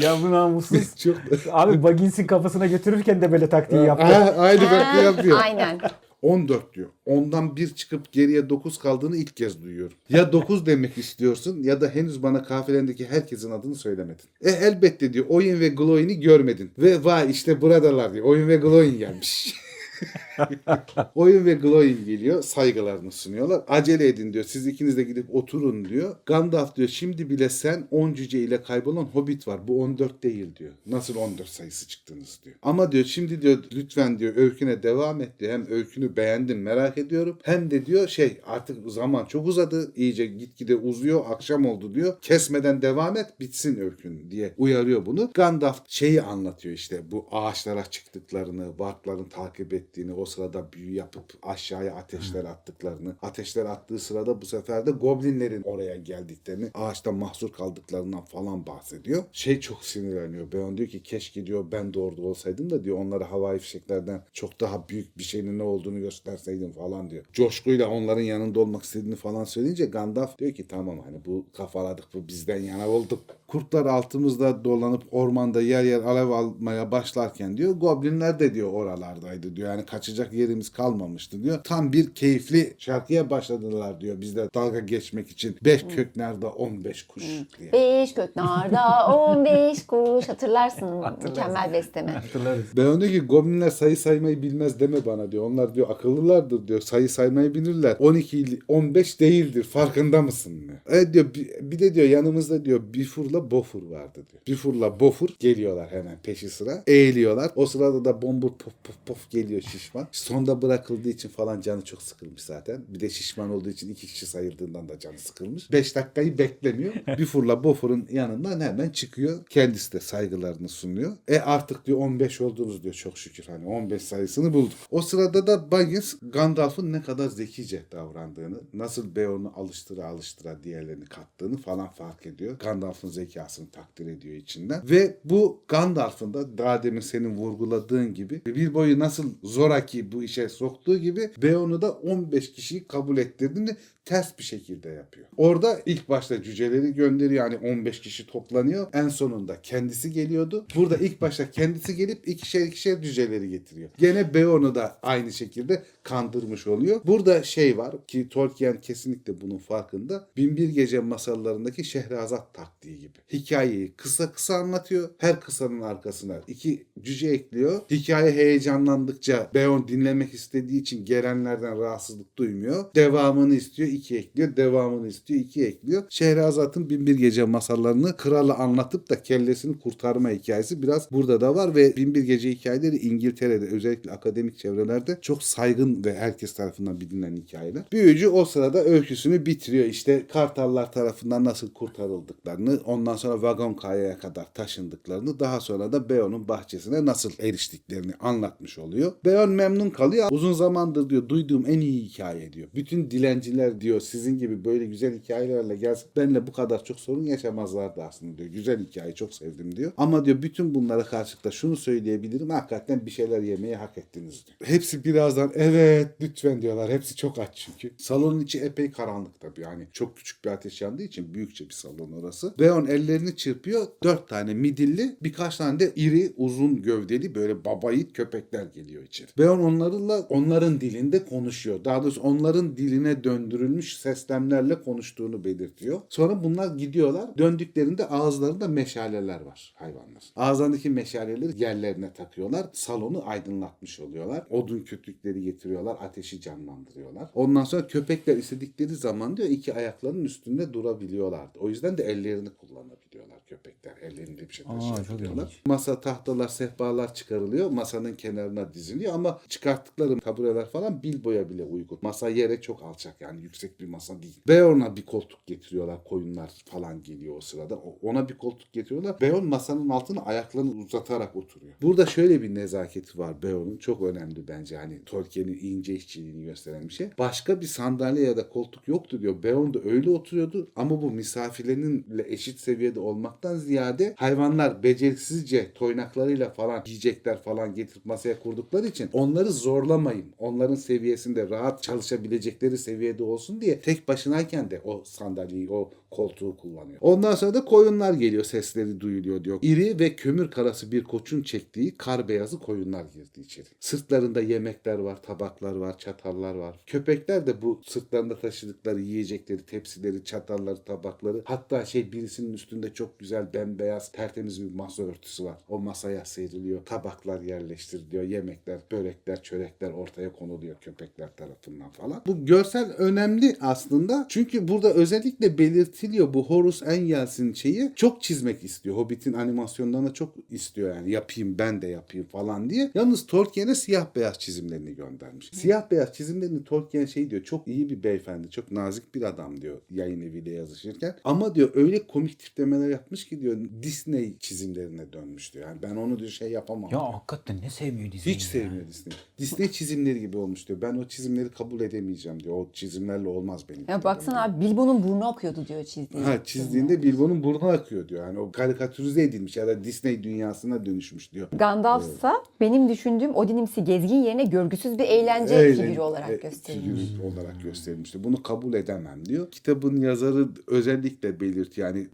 Ya bu namussuz. Çok Abi Baggins'in kafasına götürürken de böyle taktiği yaptı. Aynı taktiği yapıyor. Aynen. 14 diyor. Ondan bir çıkıp geriye 9 kaldığını ilk kez duyuyorum. Ya 9 demek istiyorsun ya da henüz bana kafilendeki herkesin adını söylemedin. E elbette diyor Oyin ve Glowin'i görmedin. Ve vay işte buradalar diyor. Oyin ve Glowin gelmiş. Oyun ve Glowing geliyor. Saygılarını sunuyorlar. Acele edin diyor. Siz ikiniz de gidip oturun diyor. Gandalf diyor şimdi bile sen 10 cüce ile kaybolan hobbit var. Bu 14 değil diyor. Nasıl 14 sayısı çıktınız diyor. Ama diyor şimdi diyor lütfen diyor öyküne devam et diyor. Hem öykünü beğendim merak ediyorum. Hem de diyor şey artık zaman çok uzadı. İyice gitgide uzuyor. Akşam oldu diyor. Kesmeden devam et bitsin öykün diye uyarıyor bunu. Gandalf şeyi anlatıyor işte bu ağaçlara çıktıklarını, barkların takip ettiğini, o sırada büyü yapıp aşağıya ateşler attıklarını, ateşler attığı sırada bu sefer de goblinlerin oraya geldiklerini, ağaçta mahsur kaldıklarından falan bahsediyor. Şey çok sinirleniyor. Beon diyor ki keşke diyor ben de orada olsaydım da diyor onlara havai fişeklerden çok daha büyük bir şeyin ne olduğunu gösterseydim falan diyor. Coşkuyla onların yanında olmak istediğini falan söyleyince Gandalf diyor ki tamam hani bu kafaladık bu bizden yana olduk. Kurtlar altımızda dolanıp ormanda yer yer alev almaya başlarken diyor goblinler de diyor oralardaydı diyor. Yani kaçacak yerimiz kalmamıştı diyor. Tam bir keyifli şarkıya başladılar diyor bizde dalga geçmek için. Beş kök nerede 15 kuş diye. Beş göknarda 15 kuş hatırlarsın mükemmel bestemi. Hatırlarız. Ben diyor ki goblinler sayı saymayı bilmez deme bana diyor. Onlar diyor akıllılardır diyor. Sayı saymayı bilirler. 12 il- 15 değildir. Farkında mısın diyor. Evet diyor bir, bir de diyor yanımızda diyor Bifur'la Bofur vardı diyor. Bifur'la Bofur geliyorlar hemen peşi sıra. Eğiliyorlar. O sırada da bombur pof pof pof geliyor şişman. Sonda bırakıldığı için falan canı çok sıkılmış zaten. Bir de şişman olduğu için iki kişi sayıldığından da canı sıkılmış. 5 dakikayı beklemiyor. Bifur'la Bofur'un yanından hemen çıkıyor. Kendisi de saygılarını sunuyor. E artık diyor 15 oldunuz diyor çok şükür. Hani 15 sayısını bulduk. O sırada da Baggins Gandalf'ın ne kadar zekice davrandığını, nasıl Beorn'u alıştıra alıştıra diğerlerini kattığını falan fark ediyor. Gandalf'ın zekasını takdir ediyor içinden. Ve bu Gandalf'ın da daha demin senin vurguladığın gibi bir boyu nasıl zoraki bu işe soktuğu gibi Beorn'u da 15 kişiyi kabul ettirdiğini ters bir şekilde yapıyor. Orada ilk başta cüceleri gönderiyor yani 15 kişi toplanıyor. En sonunda kendisi geliyordu. Burada ilk başta kendisi gelip ikişer ikişer cüceleri getiriyor. Gene Beorn'u da aynı şekilde kandırmış oluyor. Burada şey var ki Tolkien kesinlikle bunun farkında. Binbir Gece masallarındaki Şehrazat taktiği gibi. Hikayeyi kısa kısa anlatıyor. Her kısanın arkasına iki cüce ekliyor. Hikaye heyecanlandıkça Beorn dinlemek istediği için gelenlerden rahatsızlık duymuyor. Devamını istiyor iki ekliyor. Devamını istiyor iki ekliyor. Şehrazat'ın Binbir Gece masallarını krala anlatıp da kellesini kurtarma hikayesi biraz burada da var ve Binbir Gece hikayeleri İngiltere'de özellikle akademik çevrelerde çok saygın ve herkes tarafından bilinen hikayeler. Büyücü o sırada öyküsünü bitiriyor. İşte Kartallar tarafından nasıl kurtarıldıklarını, ondan sonra Vagon Kaya'ya kadar taşındıklarını, daha sonra da Beorn'un bahçesine nasıl eriştiklerini anlatmış oluyor. Beorn memnun kalıyor. Uzun zamandır diyor duyduğum en iyi hikaye diyor. Bütün dilenciler diyor sizin gibi böyle güzel hikayelerle gelse benimle bu kadar çok sorun yaşamazlardı aslında diyor. Güzel hikaye çok sevdim diyor. Ama diyor bütün bunlara karşılık da şunu söyleyebilirim. Hakikaten bir şeyler yemeyi hak ettiniz diyor. Hepsi birazdan evet lütfen diyorlar. Hepsi çok aç çünkü. Salonun içi epey karanlık tabii. Yani çok küçük bir ateş yandığı için büyükçe bir salon orası. Beon ellerini çırpıyor. Dört tane midilli birkaç tane de iri uzun gövdeli böyle babayit köpekler geliyor içeri. Beon onlarla onların dilinde konuşuyor. Daha doğrusu onların diline döndürülmüş seslemlerle konuştuğunu belirtiyor. Sonra bunlar gidiyorlar. Döndüklerinde ağızlarında meşaleler var hayvanlar. Ağızlarındaki meşaleleri yerlerine takıyorlar. Salonu aydınlatmış oluyorlar. Odun kütükleri getiriyorlar. Ateşi canlandırıyorlar. Ondan sonra köpekler istedikleri zaman diyor iki ayaklarının üstünde durabiliyorlardı. O yüzden de ellerini kullanabiliyorlar köpekler. Ellerinde bir şey ilginç. Masa, tahtalar, sehpalar çıkarılıyor. Masanın kenarına diziliyor ama çıkarttıkları tabureler falan Bilbo'ya bile uygun. Masa yere çok alçak yani yüksek bir masa değil. Beorn'a bir koltuk getiriyorlar. Koyunlar falan geliyor o sırada. Ona bir koltuk getiriyorlar. Beorn masanın altına ayaklarını uzatarak oturuyor. Burada şöyle bir nezaketi var Beorn'un. Çok önemli bence. Hani Tolkien'in ince işçiliğini gösteren bir şey. Başka bir sandalye ya da koltuk yoktu diyor. Beorn da öyle oturuyordu ama bu misafirlerinle eşit seviyede olmak zorlamaktan ziyade hayvanlar beceriksizce toynaklarıyla falan yiyecekler falan getirip masaya kurdukları için onları zorlamayın. Onların seviyesinde rahat çalışabilecekleri seviyede olsun diye tek başınayken de o sandalyeyi, o koltuğu kullanıyor. Ondan sonra da koyunlar geliyor sesleri duyuluyor diyor. İri ve kömür karası bir koçun çektiği kar beyazı koyunlar girdi içeri. Sırtlarında yemekler var, tabaklar var, çatallar var. Köpekler de bu sırtlarında taşıdıkları yiyecekleri, tepsileri, çatalları, tabakları hatta şey birisinin üstünde çok güzel bembeyaz tertemiz bir masa örtüsü var. O masaya seriliyor. Tabaklar yerleştiriliyor. Yemekler, börekler, çörekler ortaya konuluyor köpekler tarafından falan. Bu görsel önemli aslında. Çünkü burada özellikle belirtiliyor bu Horus Engels'in şeyi çok çizmek istiyor. Hobbit'in animasyonlarına çok istiyor yani yapayım ben de yapayım falan diye. Yalnız Tolkien'e siyah beyaz çizimlerini göndermiş. Siyah beyaz çizimlerini Tolkien şey diyor çok iyi bir beyefendi, çok nazik bir adam diyor yayın eviyle yazışırken. Ama diyor öyle komik tiplemeler yapmış ki diyor Disney çizimlerine dönmüş diyor. Yani ben onu diyor şey yapamam. Ya hakikaten ne sevmiyor Disney Hiç ya. sevmiyor Disney. Disney çizimleri gibi olmuş diyor. Ben o çizimleri kabul edemeyeceğim diyor. O çizimlerle olmaz benim. Ya baksana abi Bilbo'nun burnu akıyordu diyor çizdiği. Ha çizdiğinde Bilbo'nun burnu akıyor diyor. Yani o karikatürize edilmiş ya da Disney dünyasına dönüşmüş diyor. Gandalf'sa benim düşündüğüm Odinimsi gezgin yerine görgüsüz bir eğlence Eğlen- figürü olarak e, gösterilmiş. figürü olarak gösterilmişti. Bunu kabul edemem diyor. Kitabın yazarı özellikle belirt yani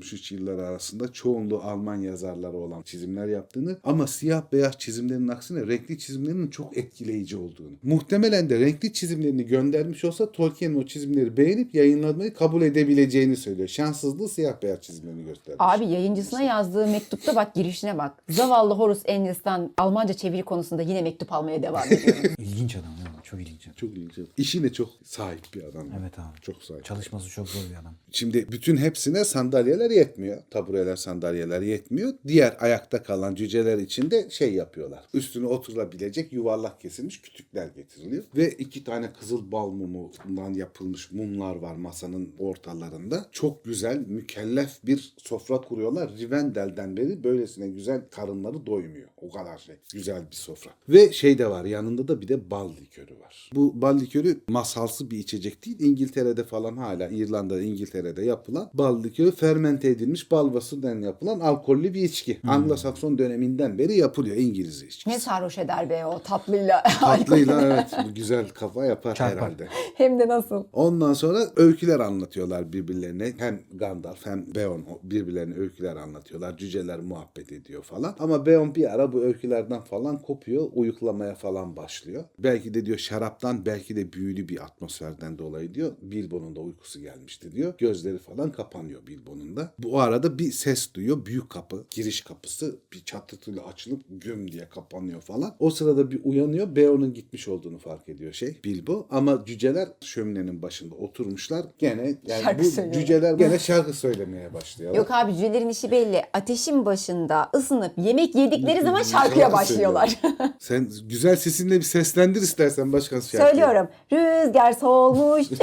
1951-63 yılları arasında çoğunluğu Alman yazarları olan çizimler yaptığını ama siyah beyaz çizimlerin aksine renkli çizimlerinin çok etkileyici olduğunu. Muhtemelen de renkli çizimlerini göndermiş olsa Tolkien'in o çizimleri beğenip yayınlamayı kabul edebileceğini söylüyor. Şanssızlığı siyah beyaz çizimlerini göstermiş. Abi yayıncısına yazdığı mektupta bak girişine bak. Zavallı Horus Engels'ten Almanca çeviri konusunda yine mektup almaya devam ediyor. İlginç adam ya. Çok ilginç. adam. çok ilginç. İşine çok sahip bir adam. Evet abi. Çok sahip. Çalışması çok zor bir adam. Şimdi bütün hepsine sandalyeler yetmiyor. Tabureler, sandalyeler yetmiyor. Diğer ayakta kalan cüceler için de şey yapıyorlar. Üstüne oturulabilecek yuvarlak kesilmiş kütükler getiriliyor. Ve iki tane kızıl bal mumundan yapılmış mumlar var masanın ortalarında. Çok güzel, mükellef bir sofra kuruyorlar. Rivendel'den beri böylesine güzel karınları doymuyor. O kadar şey. Güzel bir sofra. Ve şey de var yanında da bir de bal likörü var. Bu bal likörü masalsı bir içecek değil. İngiltere'de falan hala İrlanda, İngiltere'de yapılan bal likörü fermente edilmiş bal vasıdan yapılan alkollü bir içki. Anglo-Sakson döneminden beri yapılıyor İngiliz içki. ne sarhoş eder be o tatlıyla. Tatlıyla evet bu güzel kafa yapar Çarpar. herhalde. Hem de nasıl. Ondan sonra öyküler anlatıyorlar birbirlerine. Hem Gandalf hem Beon birbirlerine öyküler anlatıyorlar. Cüceler muhabbet ediyor falan. Ama Beon bir ara bu öykülerden falan kopuyor. Uyuklamaya falan başlıyor. Belki de diyor şaraptan belki de büyülü bir atmosferden dolayı diyor. Bilbo'nun da uykusu gelmişti diyor. Gözleri falan kapanıyor Bilbo'nun da. Bu arada bir ses duyuyor. Büyük kapı, giriş kapısı bir çatırtıyla açılıp güm diye kapanıyor falan. O sırada bir uyanıyor. Beon'un gitmiş olduğunu fark ediyor şey Bilbo. Ama cüceler şöminenin başında oturmuşlar. Gene yani Şarkı bu söylüyorlar. cüceler gene şarkı söylemeye başlıyorlar. Yok abi cücelerin işi belli. Ateşin başında ısınıp yemek yedikleri zaman şarkıya Şarkı başlıyorlar. Sen güzel sesinle bir seslendir istersen başkan şarkıyı. Söylüyorum. Rüzgar solmuş.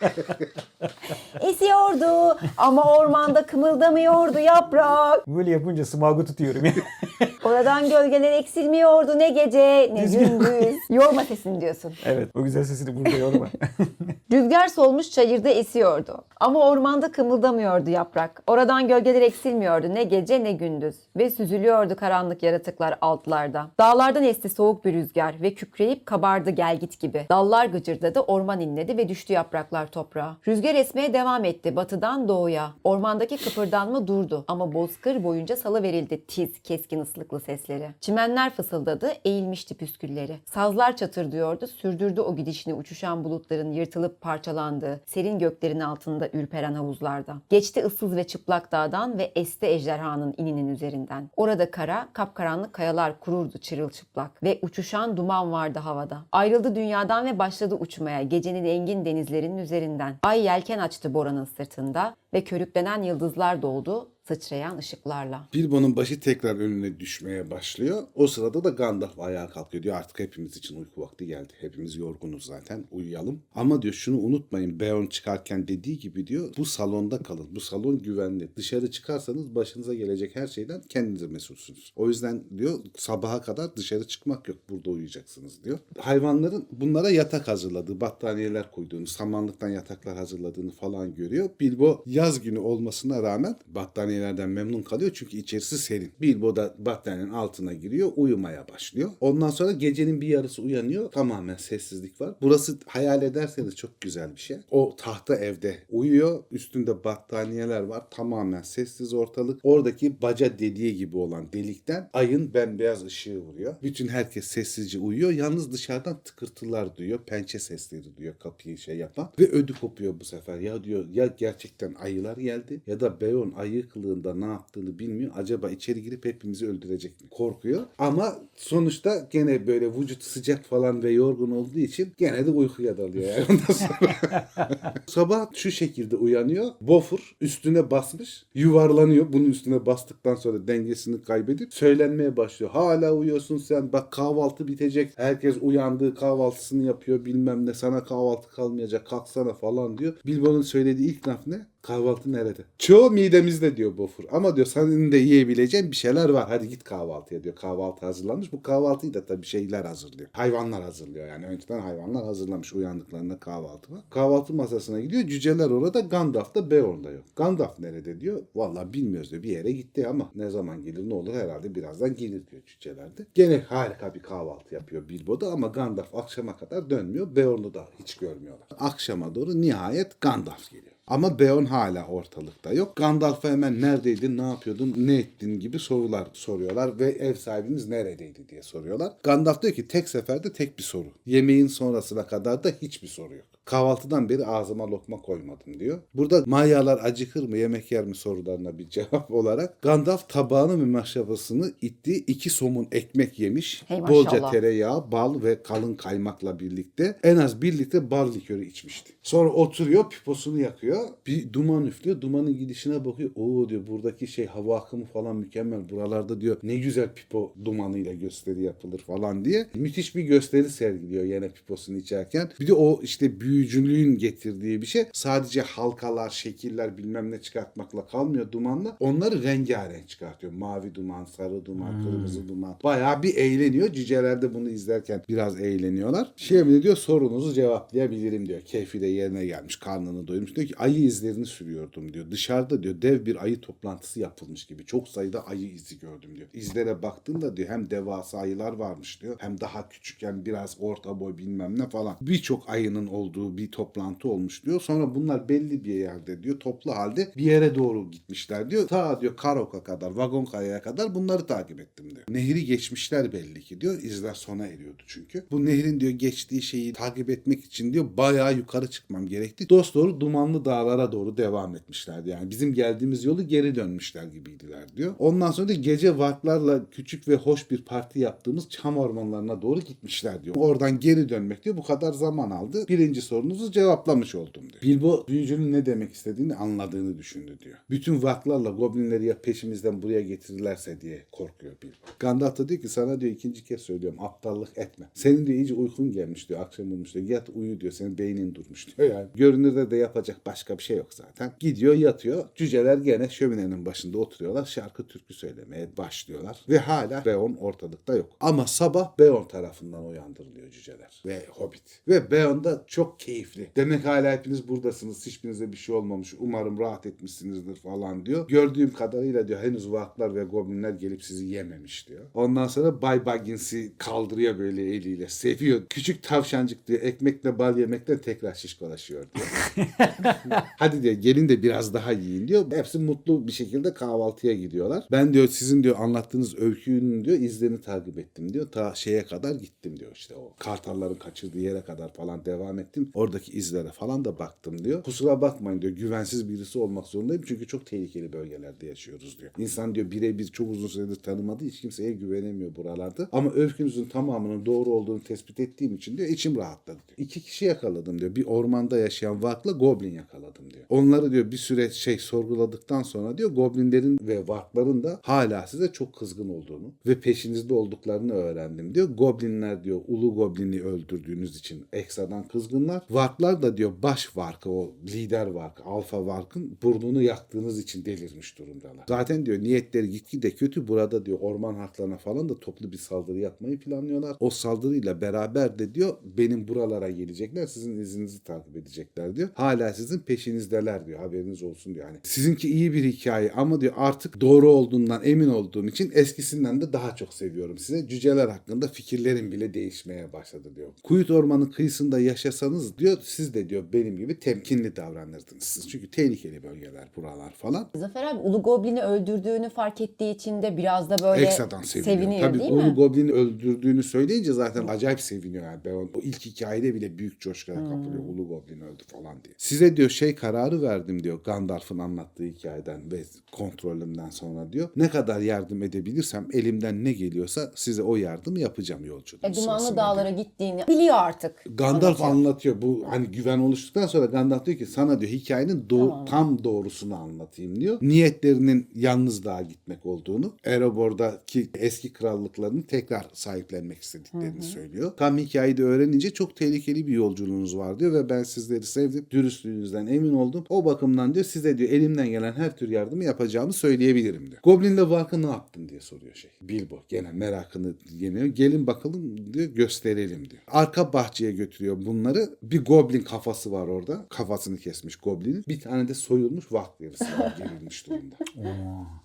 Esiyordu ama ormanda kımıldamıyordu yaprak. Böyle yapınca smagu tutuyorum ya. Oradan gölgeler eksilmiyordu ne gece ne gündüz. Yorma sesini diyorsun. evet. O güzel sesini burada yorma. Rüzgar solmuş çayırda esiyordu. Ama ormanda kımıldamıyordu yaprak. Oradan gölgeler eksilmiyordu ne gece ne gündüz. Ve süzülüyordu karanlık yaratıklar altlarda. Dağlardan esti soğuk bir rüzgar ve kükreyip kabardı gelgit gibi. Dallar gıcırdadı, orman inledi ve düştü yapraklar toprağa. Rüzgar esmeye devam etti batıdan doğuya. Ormandaki kıpırdanma durdu ama bozkır boyunca salı verildi tiz, keskin ıslıklı sesleri. Çimenler fısıldadı, eğilmişti püskülleri. Sazlar çatırdıyordu, sürdürdü o gidişini uçuşan bulutların yırtılıp parçalandığı, serin göklerin altında ürperen havuzlarda. Geçti ıssız ve çıplak dağdan ve esti ejderhanın ininin üzerinden. Orada kara, kapkaranlık kayalar kururdu çırılçıplak ve uçuşan duman vardı havada. Ayrıldı dünyadan ve başladı uçmaya gecenin engin denizlerinin üzerinden. Ay yelken açtı Bora'nın sırtında ve körüklenen yıldızlar doldu sıçrayan ışıklarla. Bilbo'nun başı tekrar önüne düşmeye başlıyor. O sırada da Gandalf ayağa kalkıyor diyor artık hepimiz için uyku vakti geldi. Hepimiz yorgunuz zaten uyuyalım. Ama diyor şunu unutmayın Beorn çıkarken dediği gibi diyor bu salonda kalın. Bu salon güvenli. Dışarı çıkarsanız başınıza gelecek her şeyden kendiniz mesulsünüz. O yüzden diyor sabaha kadar dışarı çıkmak yok. Burada uyuyacaksınız diyor. Hayvanların bunlara yatak hazırladığı, battaniyeler koyduğunu, samanlıktan yataklar hazırladığını falan görüyor. Bilbo yaz günü olmasına rağmen battaniyelerden memnun kalıyor çünkü içerisi serin. Bilbo da battaniyenin altına giriyor, uyumaya başlıyor. Ondan sonra gecenin bir yarısı uyanıyor. Tamamen sessizlik var. Burası hayal ederseniz çok güzel bir şey. O tahta evde uyuyor. Üstünde battaniyeler var. Tamamen sessiz ortalık. Oradaki baca dediği gibi olan delikten ayın bembeyaz ışığı vuruyor. Bütün herkes sessizce uyuyor. Yalnız dışarıdan tıkırtılar duyuyor. Pençe sesleri duyuyor kapıyı şey yapan. Ve ödü kopuyor bu sefer. Ya diyor ya gerçekten ayılar geldi ya da Beon ayı kılığında ne yaptığını bilmiyor. Acaba içeri girip hepimizi öldürecek mi? Korkuyor. Ama sonuçta gene böyle vücut sıcak falan ve yorgun olduğu için gene de uykuya dalıyor yani ondan sonra. Sabah şu şekilde uyanıyor. Bofur üstüne basmış. Yuvarlanıyor. Bunun üstüne bastıktan sonra dengesini kaybedip söylenmeye başlıyor. Hala uyuyorsun sen. Bak kahvaltı bitecek. Herkes uyandığı kahvaltısını yapıyor. Bilmem ne. Sana kahvaltı kalmayacak. Kalksana falan diyor. Bilbo'nun söylediği ilk laf ne? Kahvaltı nerede? Çoğu midemizde diyor Bofur. Ama diyor senin de yiyebileceğin bir şeyler var. Hadi git kahvaltıya diyor. Kahvaltı hazırlanmış. Bu kahvaltıyı da tabii şeyler hazırlıyor. Hayvanlar hazırlıyor yani. Önceden hayvanlar hazırlamış. Uyandıklarında kahvaltı var. Kahvaltı masasına gidiyor. Cüceler orada. Gandalf da Beorn'da yok. Gandalf nerede diyor. Vallahi bilmiyoruz diyor. Bir yere gitti ama ne zaman gelir ne olur herhalde birazdan gelir diyor cüceler de. Gene harika bir kahvaltı yapıyor Bilbo da ama Gandalf akşama kadar dönmüyor. Beorn'u da hiç görmüyorlar. Akşama doğru nihayet Gandalf geliyor. Ama Beorn hala ortalıkta yok. Gandalf'a hemen neredeydin, ne yapıyordun, ne ettin gibi sorular soruyorlar ve ev sahibimiz neredeydi diye soruyorlar. Gandalf diyor ki tek seferde tek bir soru. Yemeğin sonrasına kadar da hiçbir soru yok. Kahvaltıdan beri ağzıma lokma koymadım diyor. Burada Mayalar acıkır mı yemek yer mi sorularına bir cevap olarak Gandalf tabağını ve maşrapasını ittiği iki somun ekmek yemiş. Hey bolca tereyağı, bal ve kalın kaymakla birlikte en az birlikte bal likörü içmişti. Sonra oturuyor piposunu yakıyor. Bir duman üflüyor. Dumanın gidişine bakıyor. Oo diyor buradaki şey hava akımı falan mükemmel. Buralarda diyor ne güzel pipo dumanıyla gösteri yapılır falan diye. Müthiş bir gösteri sergiliyor yine piposunu içerken. Bir de o işte büyücülüğün getirdiği bir şey. Sadece halkalar, şekiller bilmem ne çıkartmakla kalmıyor dumanla. Onları rengarenk çıkartıyor. Mavi duman, sarı duman, kırmızı duman. Bayağı bir eğleniyor. Cüceler de bunu izlerken biraz eğleniyorlar. Şimdi diyor sorunuzu cevaplayabilirim diyor. Keyfi de yerine gelmiş. Karnını doyurmuş. Diyor ki ayı izlerini sürüyordum diyor. Dışarıda diyor dev bir ayı toplantısı yapılmış gibi. Çok sayıda ayı izi gördüm diyor. İzlere baktığımda diyor hem devasa ayılar varmış diyor. Hem daha küçük yani biraz orta boy bilmem ne falan. Birçok ayının olduğu bir toplantı olmuş diyor. Sonra bunlar belli bir yerde diyor toplu halde bir yere doğru gitmişler diyor. Ta diyor Karok'a kadar, Vagonkaya'ya kadar bunları takip ettim diyor. Nehri geçmişler belli ki diyor. İzler sona eriyordu çünkü. Bu nehrin diyor geçtiği şeyi takip etmek için diyor bayağı yukarı çıkmam gerekti. Dost doğru dumanlı dağlara doğru devam etmişlerdi. Yani bizim geldiğimiz yolu geri dönmüşler gibiydiler diyor. Ondan sonra da gece varklarla küçük ve hoş bir parti yaptığımız çam ormanlarına doğru gitmişler diyor. Oradan geri dönmek diyor bu kadar zaman aldı. Birinci sorunuzu cevaplamış oldum diyor. Bilbo büyücünün ne demek istediğini anladığını düşündü diyor. Bütün vaklarla goblinleri ya peşimizden buraya getirirlerse diye korkuyor Bilbo. Gandalf da diyor ki sana diyor ikinci kez söylüyorum aptallık etme. Senin diyor iyice uykun gelmiş diyor akşam olmuş diyor. Yat uyu diyor senin beynin durmuş diyor yani. Görünürde de yapacak başka bir şey yok zaten. Gidiyor yatıyor. Cüceler gene şöminenin başında oturuyorlar. Şarkı türkü söylemeye başlıyorlar. Ve hala Beorn ortalıkta yok. Ama sabah Beorn tarafından uyandırılıyor cüceler. Ve Hobbit. Ve Beorn da çok keyifli. Demek hala hepiniz buradasınız. Hiçbirinize bir şey olmamış. Umarım rahat etmişsinizdir falan diyor. Gördüğüm kadarıyla diyor henüz vaklar ve goblinler gelip sizi yememiş diyor. Ondan sonra Bay Baggins'i kaldırıyor böyle eliyle. Seviyor. Küçük tavşancık diyor. Ekmekle bal yemekten tekrar şişkolaşıyor diyor. Hadi diyor gelin de biraz daha yiyin diyor. Hepsi mutlu bir şekilde kahvaltıya gidiyorlar. Ben diyor sizin diyor anlattığınız öykünün diyor izlerini takip ettim diyor. Ta şeye kadar gittim diyor işte o kartalların kaçırdığı yere kadar falan devam ettim. Oradaki izlere falan da baktım diyor. Kusura bakmayın diyor. Güvensiz birisi olmak zorundayım çünkü çok tehlikeli bölgelerde yaşıyoruz diyor. İnsan diyor birebir çok uzun süredir tanımadığı hiç kimseye güvenemiyor buralarda. Ama öykünüzün tamamının doğru olduğunu tespit ettiğim için diyor içim rahatladı diyor. İki kişi yakaladım diyor. Bir ormanda yaşayan Vark'la Goblin yakaladım diyor. Onları diyor bir süre şey sorguladıktan sonra diyor Goblinlerin ve Vark'ların da hala size çok kızgın olduğunu ve peşinizde olduklarını öğrendim diyor. Goblinler diyor Ulu Goblin'i öldürdüğünüz için ekstradan kızgınlar. Varklar da diyor baş Vark'ı o lider Vark, Alfa Vark'ın burnunu yaktığınız için delirmiş durumdalar. Zaten diyor niyetleri gitgide kötü. Burada diyor orman halklarına falan da toplu bir saldırı yapmayı planlıyorlar. O saldırıyla beraber de diyor benim buralara gelecekler. Sizin izinizi takip edecekler diyor. Hala sizin peşinizdeler diyor. Haberiniz olsun diyor. Yani sizinki iyi bir hikaye ama diyor artık doğru olduğundan emin olduğum için eskisinden de daha çok seviyorum size. Cüceler hakkında fikirlerim bile değişmeye başladı diyor. Kuyut ormanın kıyısında yaşasanız diyor siz de diyor benim gibi temkinli davranırdınız. Siz çünkü tehlikeli bölgeler buralar falan. Zafer abi Ulu Goblin'i öldürdüğünü fark ettiği için de biraz da böyle Ekstradan seviniyor. seviniyor Tabii değil Ulu mi? Goblin'i öldürdüğünü söyleyince zaten acayip seviniyor yani. Ben o ilk hikayede bile büyük coşkuya kapılıyor. Ulu Goblin öldü falan diye. Size diyor şey kararı verdim diyor Gandalf'ın anlattığı hikayeden ve kontrolümden sonra diyor. Ne kadar yardım edebilirsem elimden ne geliyorsa size o yardımı yapacağım yolculuğun E, dumanlı diyor. dağlara gittiğini biliyor artık. Gandalf Anlatıyor. anlatıyor. Bu hani güven oluştuktan sonra Gandalf diyor ki sana diyor hikayenin doğ- tam doğrusunu anlatayım diyor. Niyetlerinin yalnız dağa gitmek olduğunu, Erebor'daki eski krallıklarını tekrar sahiplenmek istediklerini söylüyor. Tam hikayeyi de öğrenince çok tehlikeli bir yolculuğunuz var diyor ve ben sizleri sevdim. Dürüstlüğünüzden emin oldum. O bakımdan diyor size diyor elimden gelen her tür yardımı yapacağımı söyleyebilirim diyor. Goblin'le Vark'ı ne yaptın diye soruyor şey. Bilbo gene merakını yeniyor. Gelin bakalım diyor gösterelim diyor. Arka bahçeye götürüyor bunları. Bir goblin kafası var orada. Kafasını kesmiş goblinin. Bir tane de soyulmuş vak derisi var gerilmiş durumda.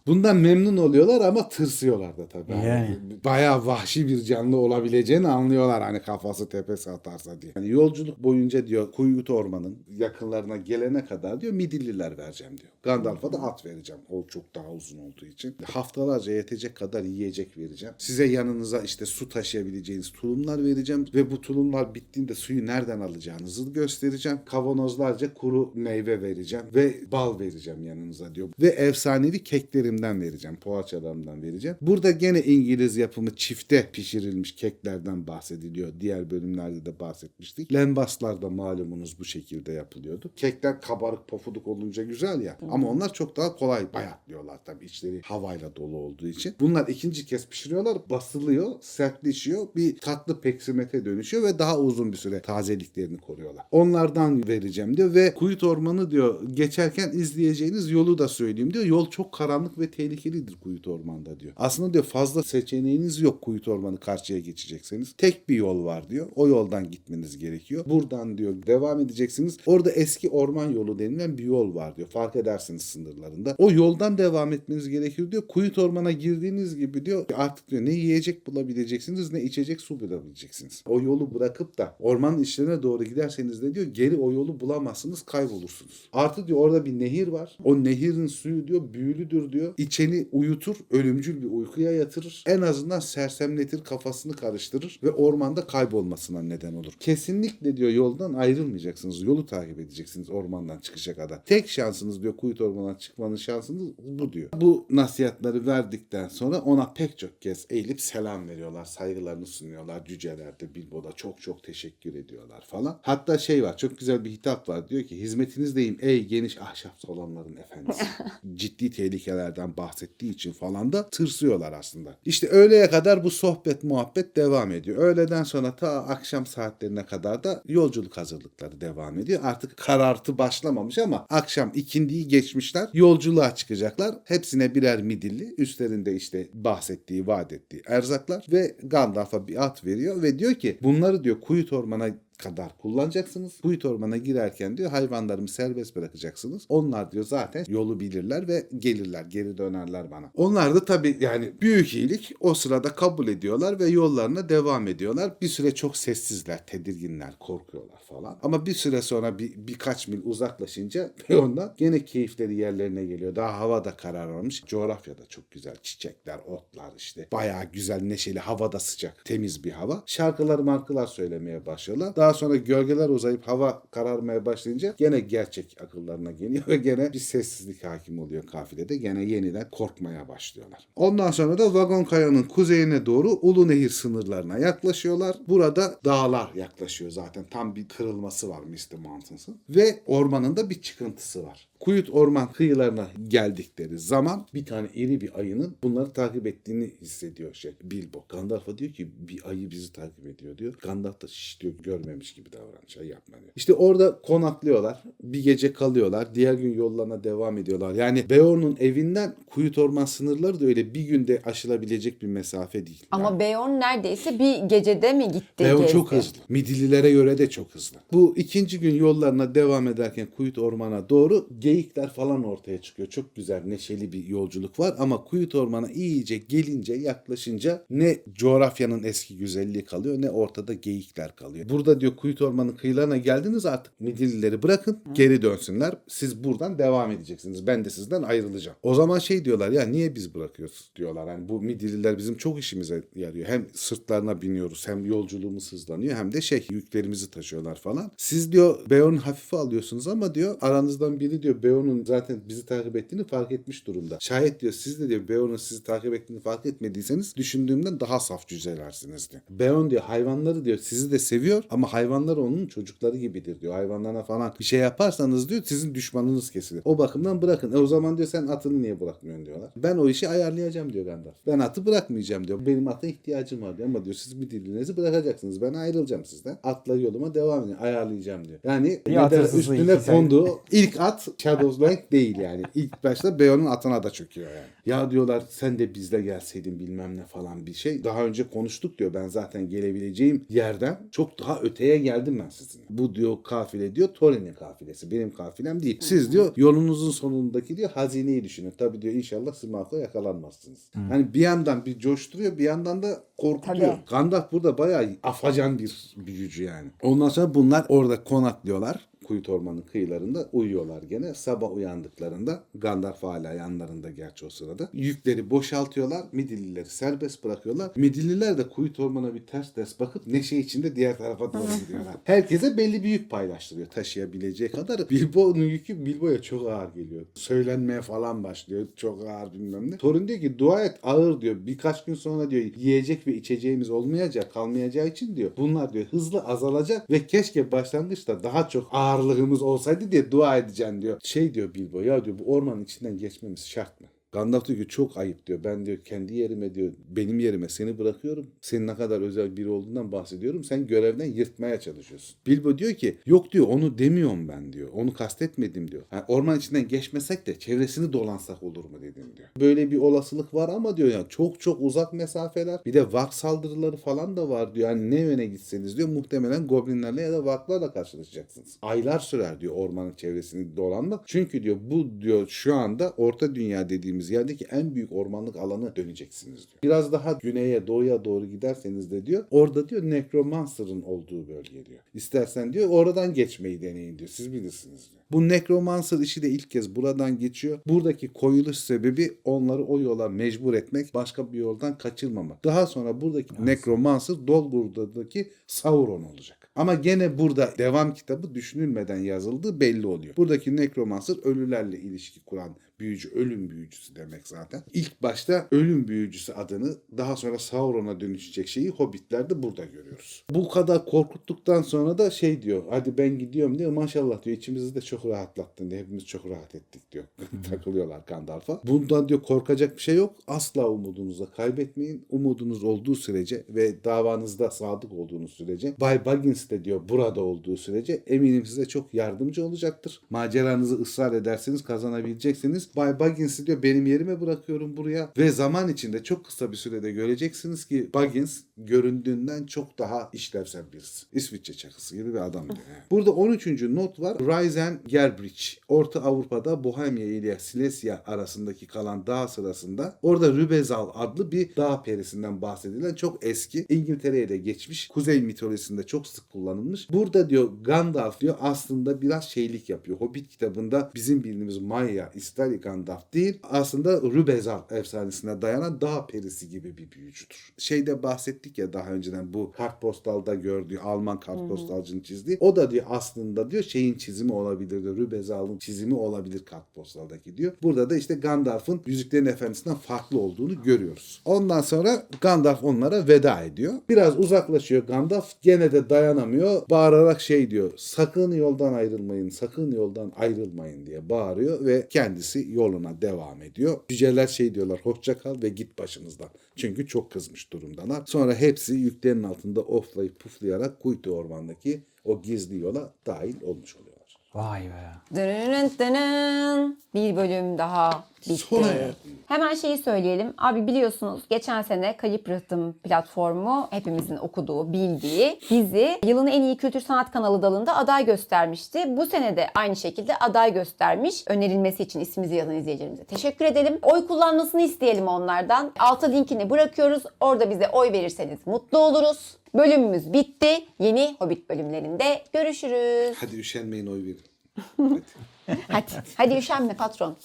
Bundan memnun oluyorlar ama tırsıyorlar da tabii. Yani. Bayağı vahşi bir canlı olabileceğini anlıyorlar hani kafası tepesi atarsa diye. Yani yolculuk boyunca diyor Kuyut Orman'ın yakınlarına gelene kadar diyor midilliler vereceğim diyor. Gandalf'a da at vereceğim. O çok daha uzun olduğu için. Haftalarca yetecek kadar yiyecek vereceğim. Size yanınıza işte su taşıyabileceğiniz tulumlar vereceğim ve bu tulumlar bittiğinde suyu nereden alacağınızı göstereceğim. Kavanozlarca kuru meyve vereceğim ve bal vereceğim yanınıza diyor. Ve efsanevi keklerimden vereceğim. Poğaçalarımdan vereceğim. Burada gene İngiliz yapımı çifte pişirilmiş keklerden bahsediliyor. Diğer bölümlerde de bahsetmiştik. Lembaslar da malumunuz bu şekilde yapılıyordu. Kekler kabarık pofuduk olunca güzel ya. Ama onlar çok daha kolay bayatlıyorlar tabii içleri havayla dolu olduğu için. Bunlar ikinci kez pişiriyorlar. Basılıyor, sertleşiyor. Bir tatlı peksimete dönüşüyor ve daha uzun bir süre tazeliklerini koruyorlar. Onlardan vereceğim diyor ve Kuyut Ormanı diyor geçerken izleyeceğiniz yolu da söyleyeyim diyor. Yol çok karanlık ve tehlikelidir Kuyut Orman'da diyor. Aslında diyor fazla seçeneğiniz yok Kuyut Ormanı karşıya geçecekseniz. Tek bir yol var diyor. O yoldan gitmeniz gerekiyor. Buradan diyor devam edeceksiniz. Orada eski orman yolu denilen bir yol var diyor. Fark edersiniz sınırlarında. O yoldan devam etmeniz gerekiyor diyor. Kuyut Orman'a girdiğiniz gibi diyor artık diyor ne yiyecek bulabileceksiniz ne içecek su bulabileceksiniz. O yolu bırakıp da ormanın içlerine doğru giderseniz de diyor geri o yolu bulamazsınız kaybolursunuz. Artı diyor orada bir nehir var. O nehirin suyu diyor büyülüdür diyor. İçeni uyutur, ölümcül bir uykuya yatırır. En azından sersemletir, kafasını karıştırır ve ormanda kaybolmasına neden olur. Kesinlikle diyor yoldan ayrılmayacaksınız. Yolu takip edeceksiniz ormandan çıkışa kadar. Tek şansınız diyor Kuyut Ormanı'na çıkmanın şansınız bu diyor. Bu nasihatleri verdikten sonra ona pek çok kez eğilip selam veriyorlar. Saygılarını sunuyorlar. Cüceler de Bilbo'da çok çok teşekkür ediyorlar falan. Hatta şey var çok güzel bir hitap var. Diyor ki hizmetinizdeyim ey geniş ahşap salonların efendisi. Ciddi tehlikelerden bahsettiği için falan da tırsıyorlar aslında. İşte öğleye kadar bu sohbet muhabbet devam ediyor. Öğleden sonra ta akşam saatlerine kadar da yolculuk hazırlıkları devam ediyor. Artık karartı başlamamış ama akşam ikindiyi geçmişler. Yolculuğa çıkacaklar. Hepsine birer midilli. Üstlerinde işte bahsettiği, vaat ettiği erzaklar ve Gandalf'a bir at veriyor ve diyor ki bunları diyor Kuyut Orman'a kadar kullanacaksınız. Kuyut ormana girerken diyor hayvanlarımı serbest bırakacaksınız. Onlar diyor zaten yolu bilirler ve gelirler, geri dönerler bana. Onlar da tabii yani büyük iyilik o sırada kabul ediyorlar ve yollarına devam ediyorlar. Bir süre çok sessizler, tedirginler, korkuyorlar falan. Ama bir süre sonra bir, birkaç mil uzaklaşınca ve ondan gene keyifleri yerlerine geliyor. Daha hava da kararmamış. Coğrafya da çok güzel. Çiçekler, otlar işte. Bayağı güzel, neşeli, havada sıcak, temiz bir hava. Şarkılar markılar söylemeye başlıyorlar. Daha daha sonra gölgeler uzayıp hava kararmaya başlayınca gene gerçek akıllarına geliyor ve gene bir sessizlik hakim oluyor kafilede. Gene yeniden korkmaya başlıyorlar. Ondan sonra da Vagon Kaya'nın kuzeyine doğru Ulu Nehir sınırlarına yaklaşıyorlar. Burada dağlar yaklaşıyor zaten. Tam bir kırılması var Misty Mountains'ın. Ve ormanın da bir çıkıntısı var. Kuyut orman kıyılarına geldikleri zaman bir tane iri bir ayının bunları takip ettiğini hissediyor şey Bilbo. Gandalf'a diyor ki bir ayı bizi takip ediyor diyor. Gandalf da şiş diyor görmemiş gibi davran şey yapma diyor. İşte orada konaklıyorlar. Bir gece kalıyorlar. Diğer gün yollarına devam ediyorlar. Yani Beorn'un evinden Kuyut orman sınırları da öyle bir günde aşılabilecek bir mesafe değil. Ama Yani Beorn neredeyse bir gecede mi gitti? Beorn gezdi? çok hızlı. Midillilere göre de çok hızlı. Bu ikinci gün yollarına devam ederken Kuyut Orman'a doğru geyikler falan ortaya çıkıyor. Çok güzel, neşeli bir yolculuk var ama Kuyut Orman'a iyice gelince, yaklaşınca ne coğrafyanın eski güzelliği kalıyor ne ortada geyikler kalıyor. Burada diyor Kuyut Orman'ın kıyılarına geldiniz artık Midillileri bırakın, geri dönsünler. Siz buradan devam edeceksiniz. Ben de sizden ayrılacağım. O zaman şey diyorlar ya niye biz bırakıyoruz diyorlar. Yani bu Midilliler bizim çok işimize yarıyor. Hem sırtlarına biniyoruz hem yolculuğumuz hızlanıyor hem de şey yüklerimizi taşıyorlar falan. Siz diyor Beorn'u hafife alıyorsunuz ama diyor aranızdan biri diyor Beorn'un zaten bizi takip ettiğini fark etmiş durumda. Şayet diyor siz de diyor Beorn'un sizi takip ettiğini fark etmediyseniz düşündüğümden daha saf cüzelersiniz diyor. Beorn diyor hayvanları diyor sizi de seviyor ama hayvanlar onun çocukları gibidir diyor. Hayvanlarına falan bir şey yaparsanız diyor sizin düşmanınız kesilir. O bakımdan bırakın. E o zaman diyor sen atını niye bırakmıyorsun diyorlar. Ben o işi ayarlayacağım diyor Gandalf. Ben atı bırakmayacağım diyor. Benim ata ihtiyacım var diyor. Ama diyor siz bir dilinizi bırakacaksınız. Ben ayrılacağım sizden. Atla yoluma devam edin. Ayarlayacağım diyor. Yani üstüne konduğu ilk at Shadows Bank değil yani. İlk başta Beorn'un atına da çöküyor yani. Ya diyorlar sen de bizle gelseydin bilmem ne falan bir şey. Daha önce konuştuk diyor. Ben zaten gelebileceğim yerden çok daha öteye geldim ben sizin. Bu diyor kafile diyor Thorin'in kafilesi. Benim kafilem değil. Siz diyor yolunuzun sonundaki diyor hazineyi düşünün. Tabii diyor inşallah Smirnoff'a yakalanmazsınız. Hani bir yandan bir coşturuyor bir yandan da korkutuyor. Tabii. Gandalf burada bayağı afacan bir büyücü yani. Ondan sonra bunlar orada konaklıyorlar. Kuyut Ormanı kıyılarında uyuyorlar gene. Sabah uyandıklarında Gandalf hala yanlarında gerçi o sırada. Yükleri boşaltıyorlar. Midillileri serbest bırakıyorlar. Midilliler de Kuyut Orman'a bir ters ters bakıp neşe içinde diğer tarafa doğru gidiyorlar. Herkese belli bir yük paylaştırıyor taşıyabileceği kadar. Bilbo'nun yükü Bilbo'ya çok ağır geliyor. Söylenmeye falan başlıyor. Çok ağır bilmem ne. Thorin diyor ki dua et ağır diyor. Birkaç gün sonra diyor yiyecek ve içeceğimiz olmayacak kalmayacağı için diyor. Bunlar diyor hızlı azalacak ve keşke başlangıçta daha çok ağırlığımız olsaydı diye dua edeceksin diyor. Şey diyor Bilbo ya diyor bu ormanın içinden geçmemiz şart mı? Gandalf diyor ki çok ayıp diyor. Ben diyor kendi yerime diyor benim yerime seni bırakıyorum. Senin ne kadar özel biri olduğundan bahsediyorum. Sen görevden yırtmaya çalışıyorsun. Bilbo diyor ki yok diyor onu demiyorum ben diyor. Onu kastetmedim diyor. Yani orman içinden geçmesek de çevresini dolansak olur mu dedim diyor. Böyle bir olasılık var ama diyor ya çok çok uzak mesafeler. Bir de vak saldırıları falan da var diyor. Yani ne yöne gitseniz diyor muhtemelen goblinlerle ya da vaklarla karşılaşacaksınız. Aylar sürer diyor ormanın çevresini dolanmak. Çünkü diyor bu diyor şu anda orta dünya dediğimiz yerdeki en büyük ormanlık alanı döneceksiniz diyor. Biraz daha güneye doğuya doğru giderseniz de diyor orada diyor Necromancer'ın olduğu bölge diyor. İstersen diyor oradan geçmeyi deneyin diyor. Siz bilirsiniz diyor. Bu Necromancer işi de ilk kez buradan geçiyor. Buradaki koyuluş sebebi onları o yola mecbur etmek, başka bir yoldan kaçırmamak. Daha sonra buradaki Necromancer Dolgur'daki Sauron olacak. Ama gene burada devam kitabı düşünülmeden yazıldığı belli oluyor. Buradaki Necromancer ölülerle ilişki kuran büyücü, ölüm büyücüsü demek zaten. İlk başta ölüm büyücüsü adını daha sonra Sauron'a dönüşecek şeyi Hobbitler'de burada görüyoruz. Bu kadar korkuttuktan sonra da şey diyor hadi ben gidiyorum diyor maşallah diyor içimizi de çok rahatlattın diyor. Hepimiz çok rahat ettik diyor. Takılıyorlar Gandalf'a. Bundan diyor korkacak bir şey yok. Asla umudunuzu kaybetmeyin. Umudunuz olduğu sürece ve davanızda sadık olduğunuz sürece Bay Baggins de diyor burada olduğu sürece eminim size çok yardımcı olacaktır. Maceranızı ısrar ederseniz kazanabileceksiniz. Bay Baggins'i diyor benim yerime bırakıyorum buraya ve zaman içinde çok kısa bir sürede göreceksiniz ki Baggins göründüğünden çok daha işlevsel birisi. İsviçre çakısı gibi bir adam diyor. Burada 13. not var. Ryzen Gerbridge. Orta Avrupa'da Bohemia ile Silesia arasındaki kalan dağ sırasında orada Rübezal adlı bir dağ perisinden bahsedilen çok eski İngiltere'ye de geçmiş. Kuzey mitolojisinde çok sık kullanılmış. Burada diyor Gandalf diyor aslında biraz şeylik yapıyor. Hobbit kitabında bizim bildiğimiz Maya, İstalya orijinal Gandalf değil. Aslında Rübezal efsanesine dayanan dağ perisi gibi bir büyücüdür. Şeyde bahsettik ya daha önceden bu kartpostalda gördüğü Alman kartpostalcının çizdiği. O da diyor aslında diyor şeyin çizimi olabilir diyor. Rübezal'ın çizimi olabilir kartpostaldaki diyor. Burada da işte Gandalf'ın Yüzüklerin Efendisi'nden farklı olduğunu görüyoruz. Ondan sonra Gandalf onlara veda ediyor. Biraz uzaklaşıyor Gandalf. Gene de dayanamıyor. Bağırarak şey diyor. Sakın yoldan ayrılmayın. Sakın yoldan ayrılmayın diye bağırıyor ve kendisi yoluna devam ediyor. Cüceler şey diyorlar. Hoşça kal ve git başımızdan. Çünkü çok kızmış durumdalar. Sonra hepsi yüklerin altında oflayıp puflayarak Kuytu Orman'daki o gizli yola dahil olmuş oluyorlar. Vay be. Dırırın dırın. Bir bölüm daha bitti. Sona erdi. Hemen şeyi söyleyelim. Abi biliyorsunuz geçen sene Kayıp Rıhtım platformu hepimizin okuduğu, bildiği bizi yılın en iyi kültür sanat kanalı dalında aday göstermişti. Bu sene de aynı şekilde aday göstermiş. Önerilmesi için ismimizi yazan izleyicilerimize teşekkür edelim. Oy kullanmasını isteyelim onlardan. Alta linkini bırakıyoruz. Orada bize oy verirseniz mutlu oluruz. Bölümümüz bitti. Yeni Hobbit bölümlerinde görüşürüz. Hadi üşenmeyin oy verin. Hadi, hadi üşenme patron.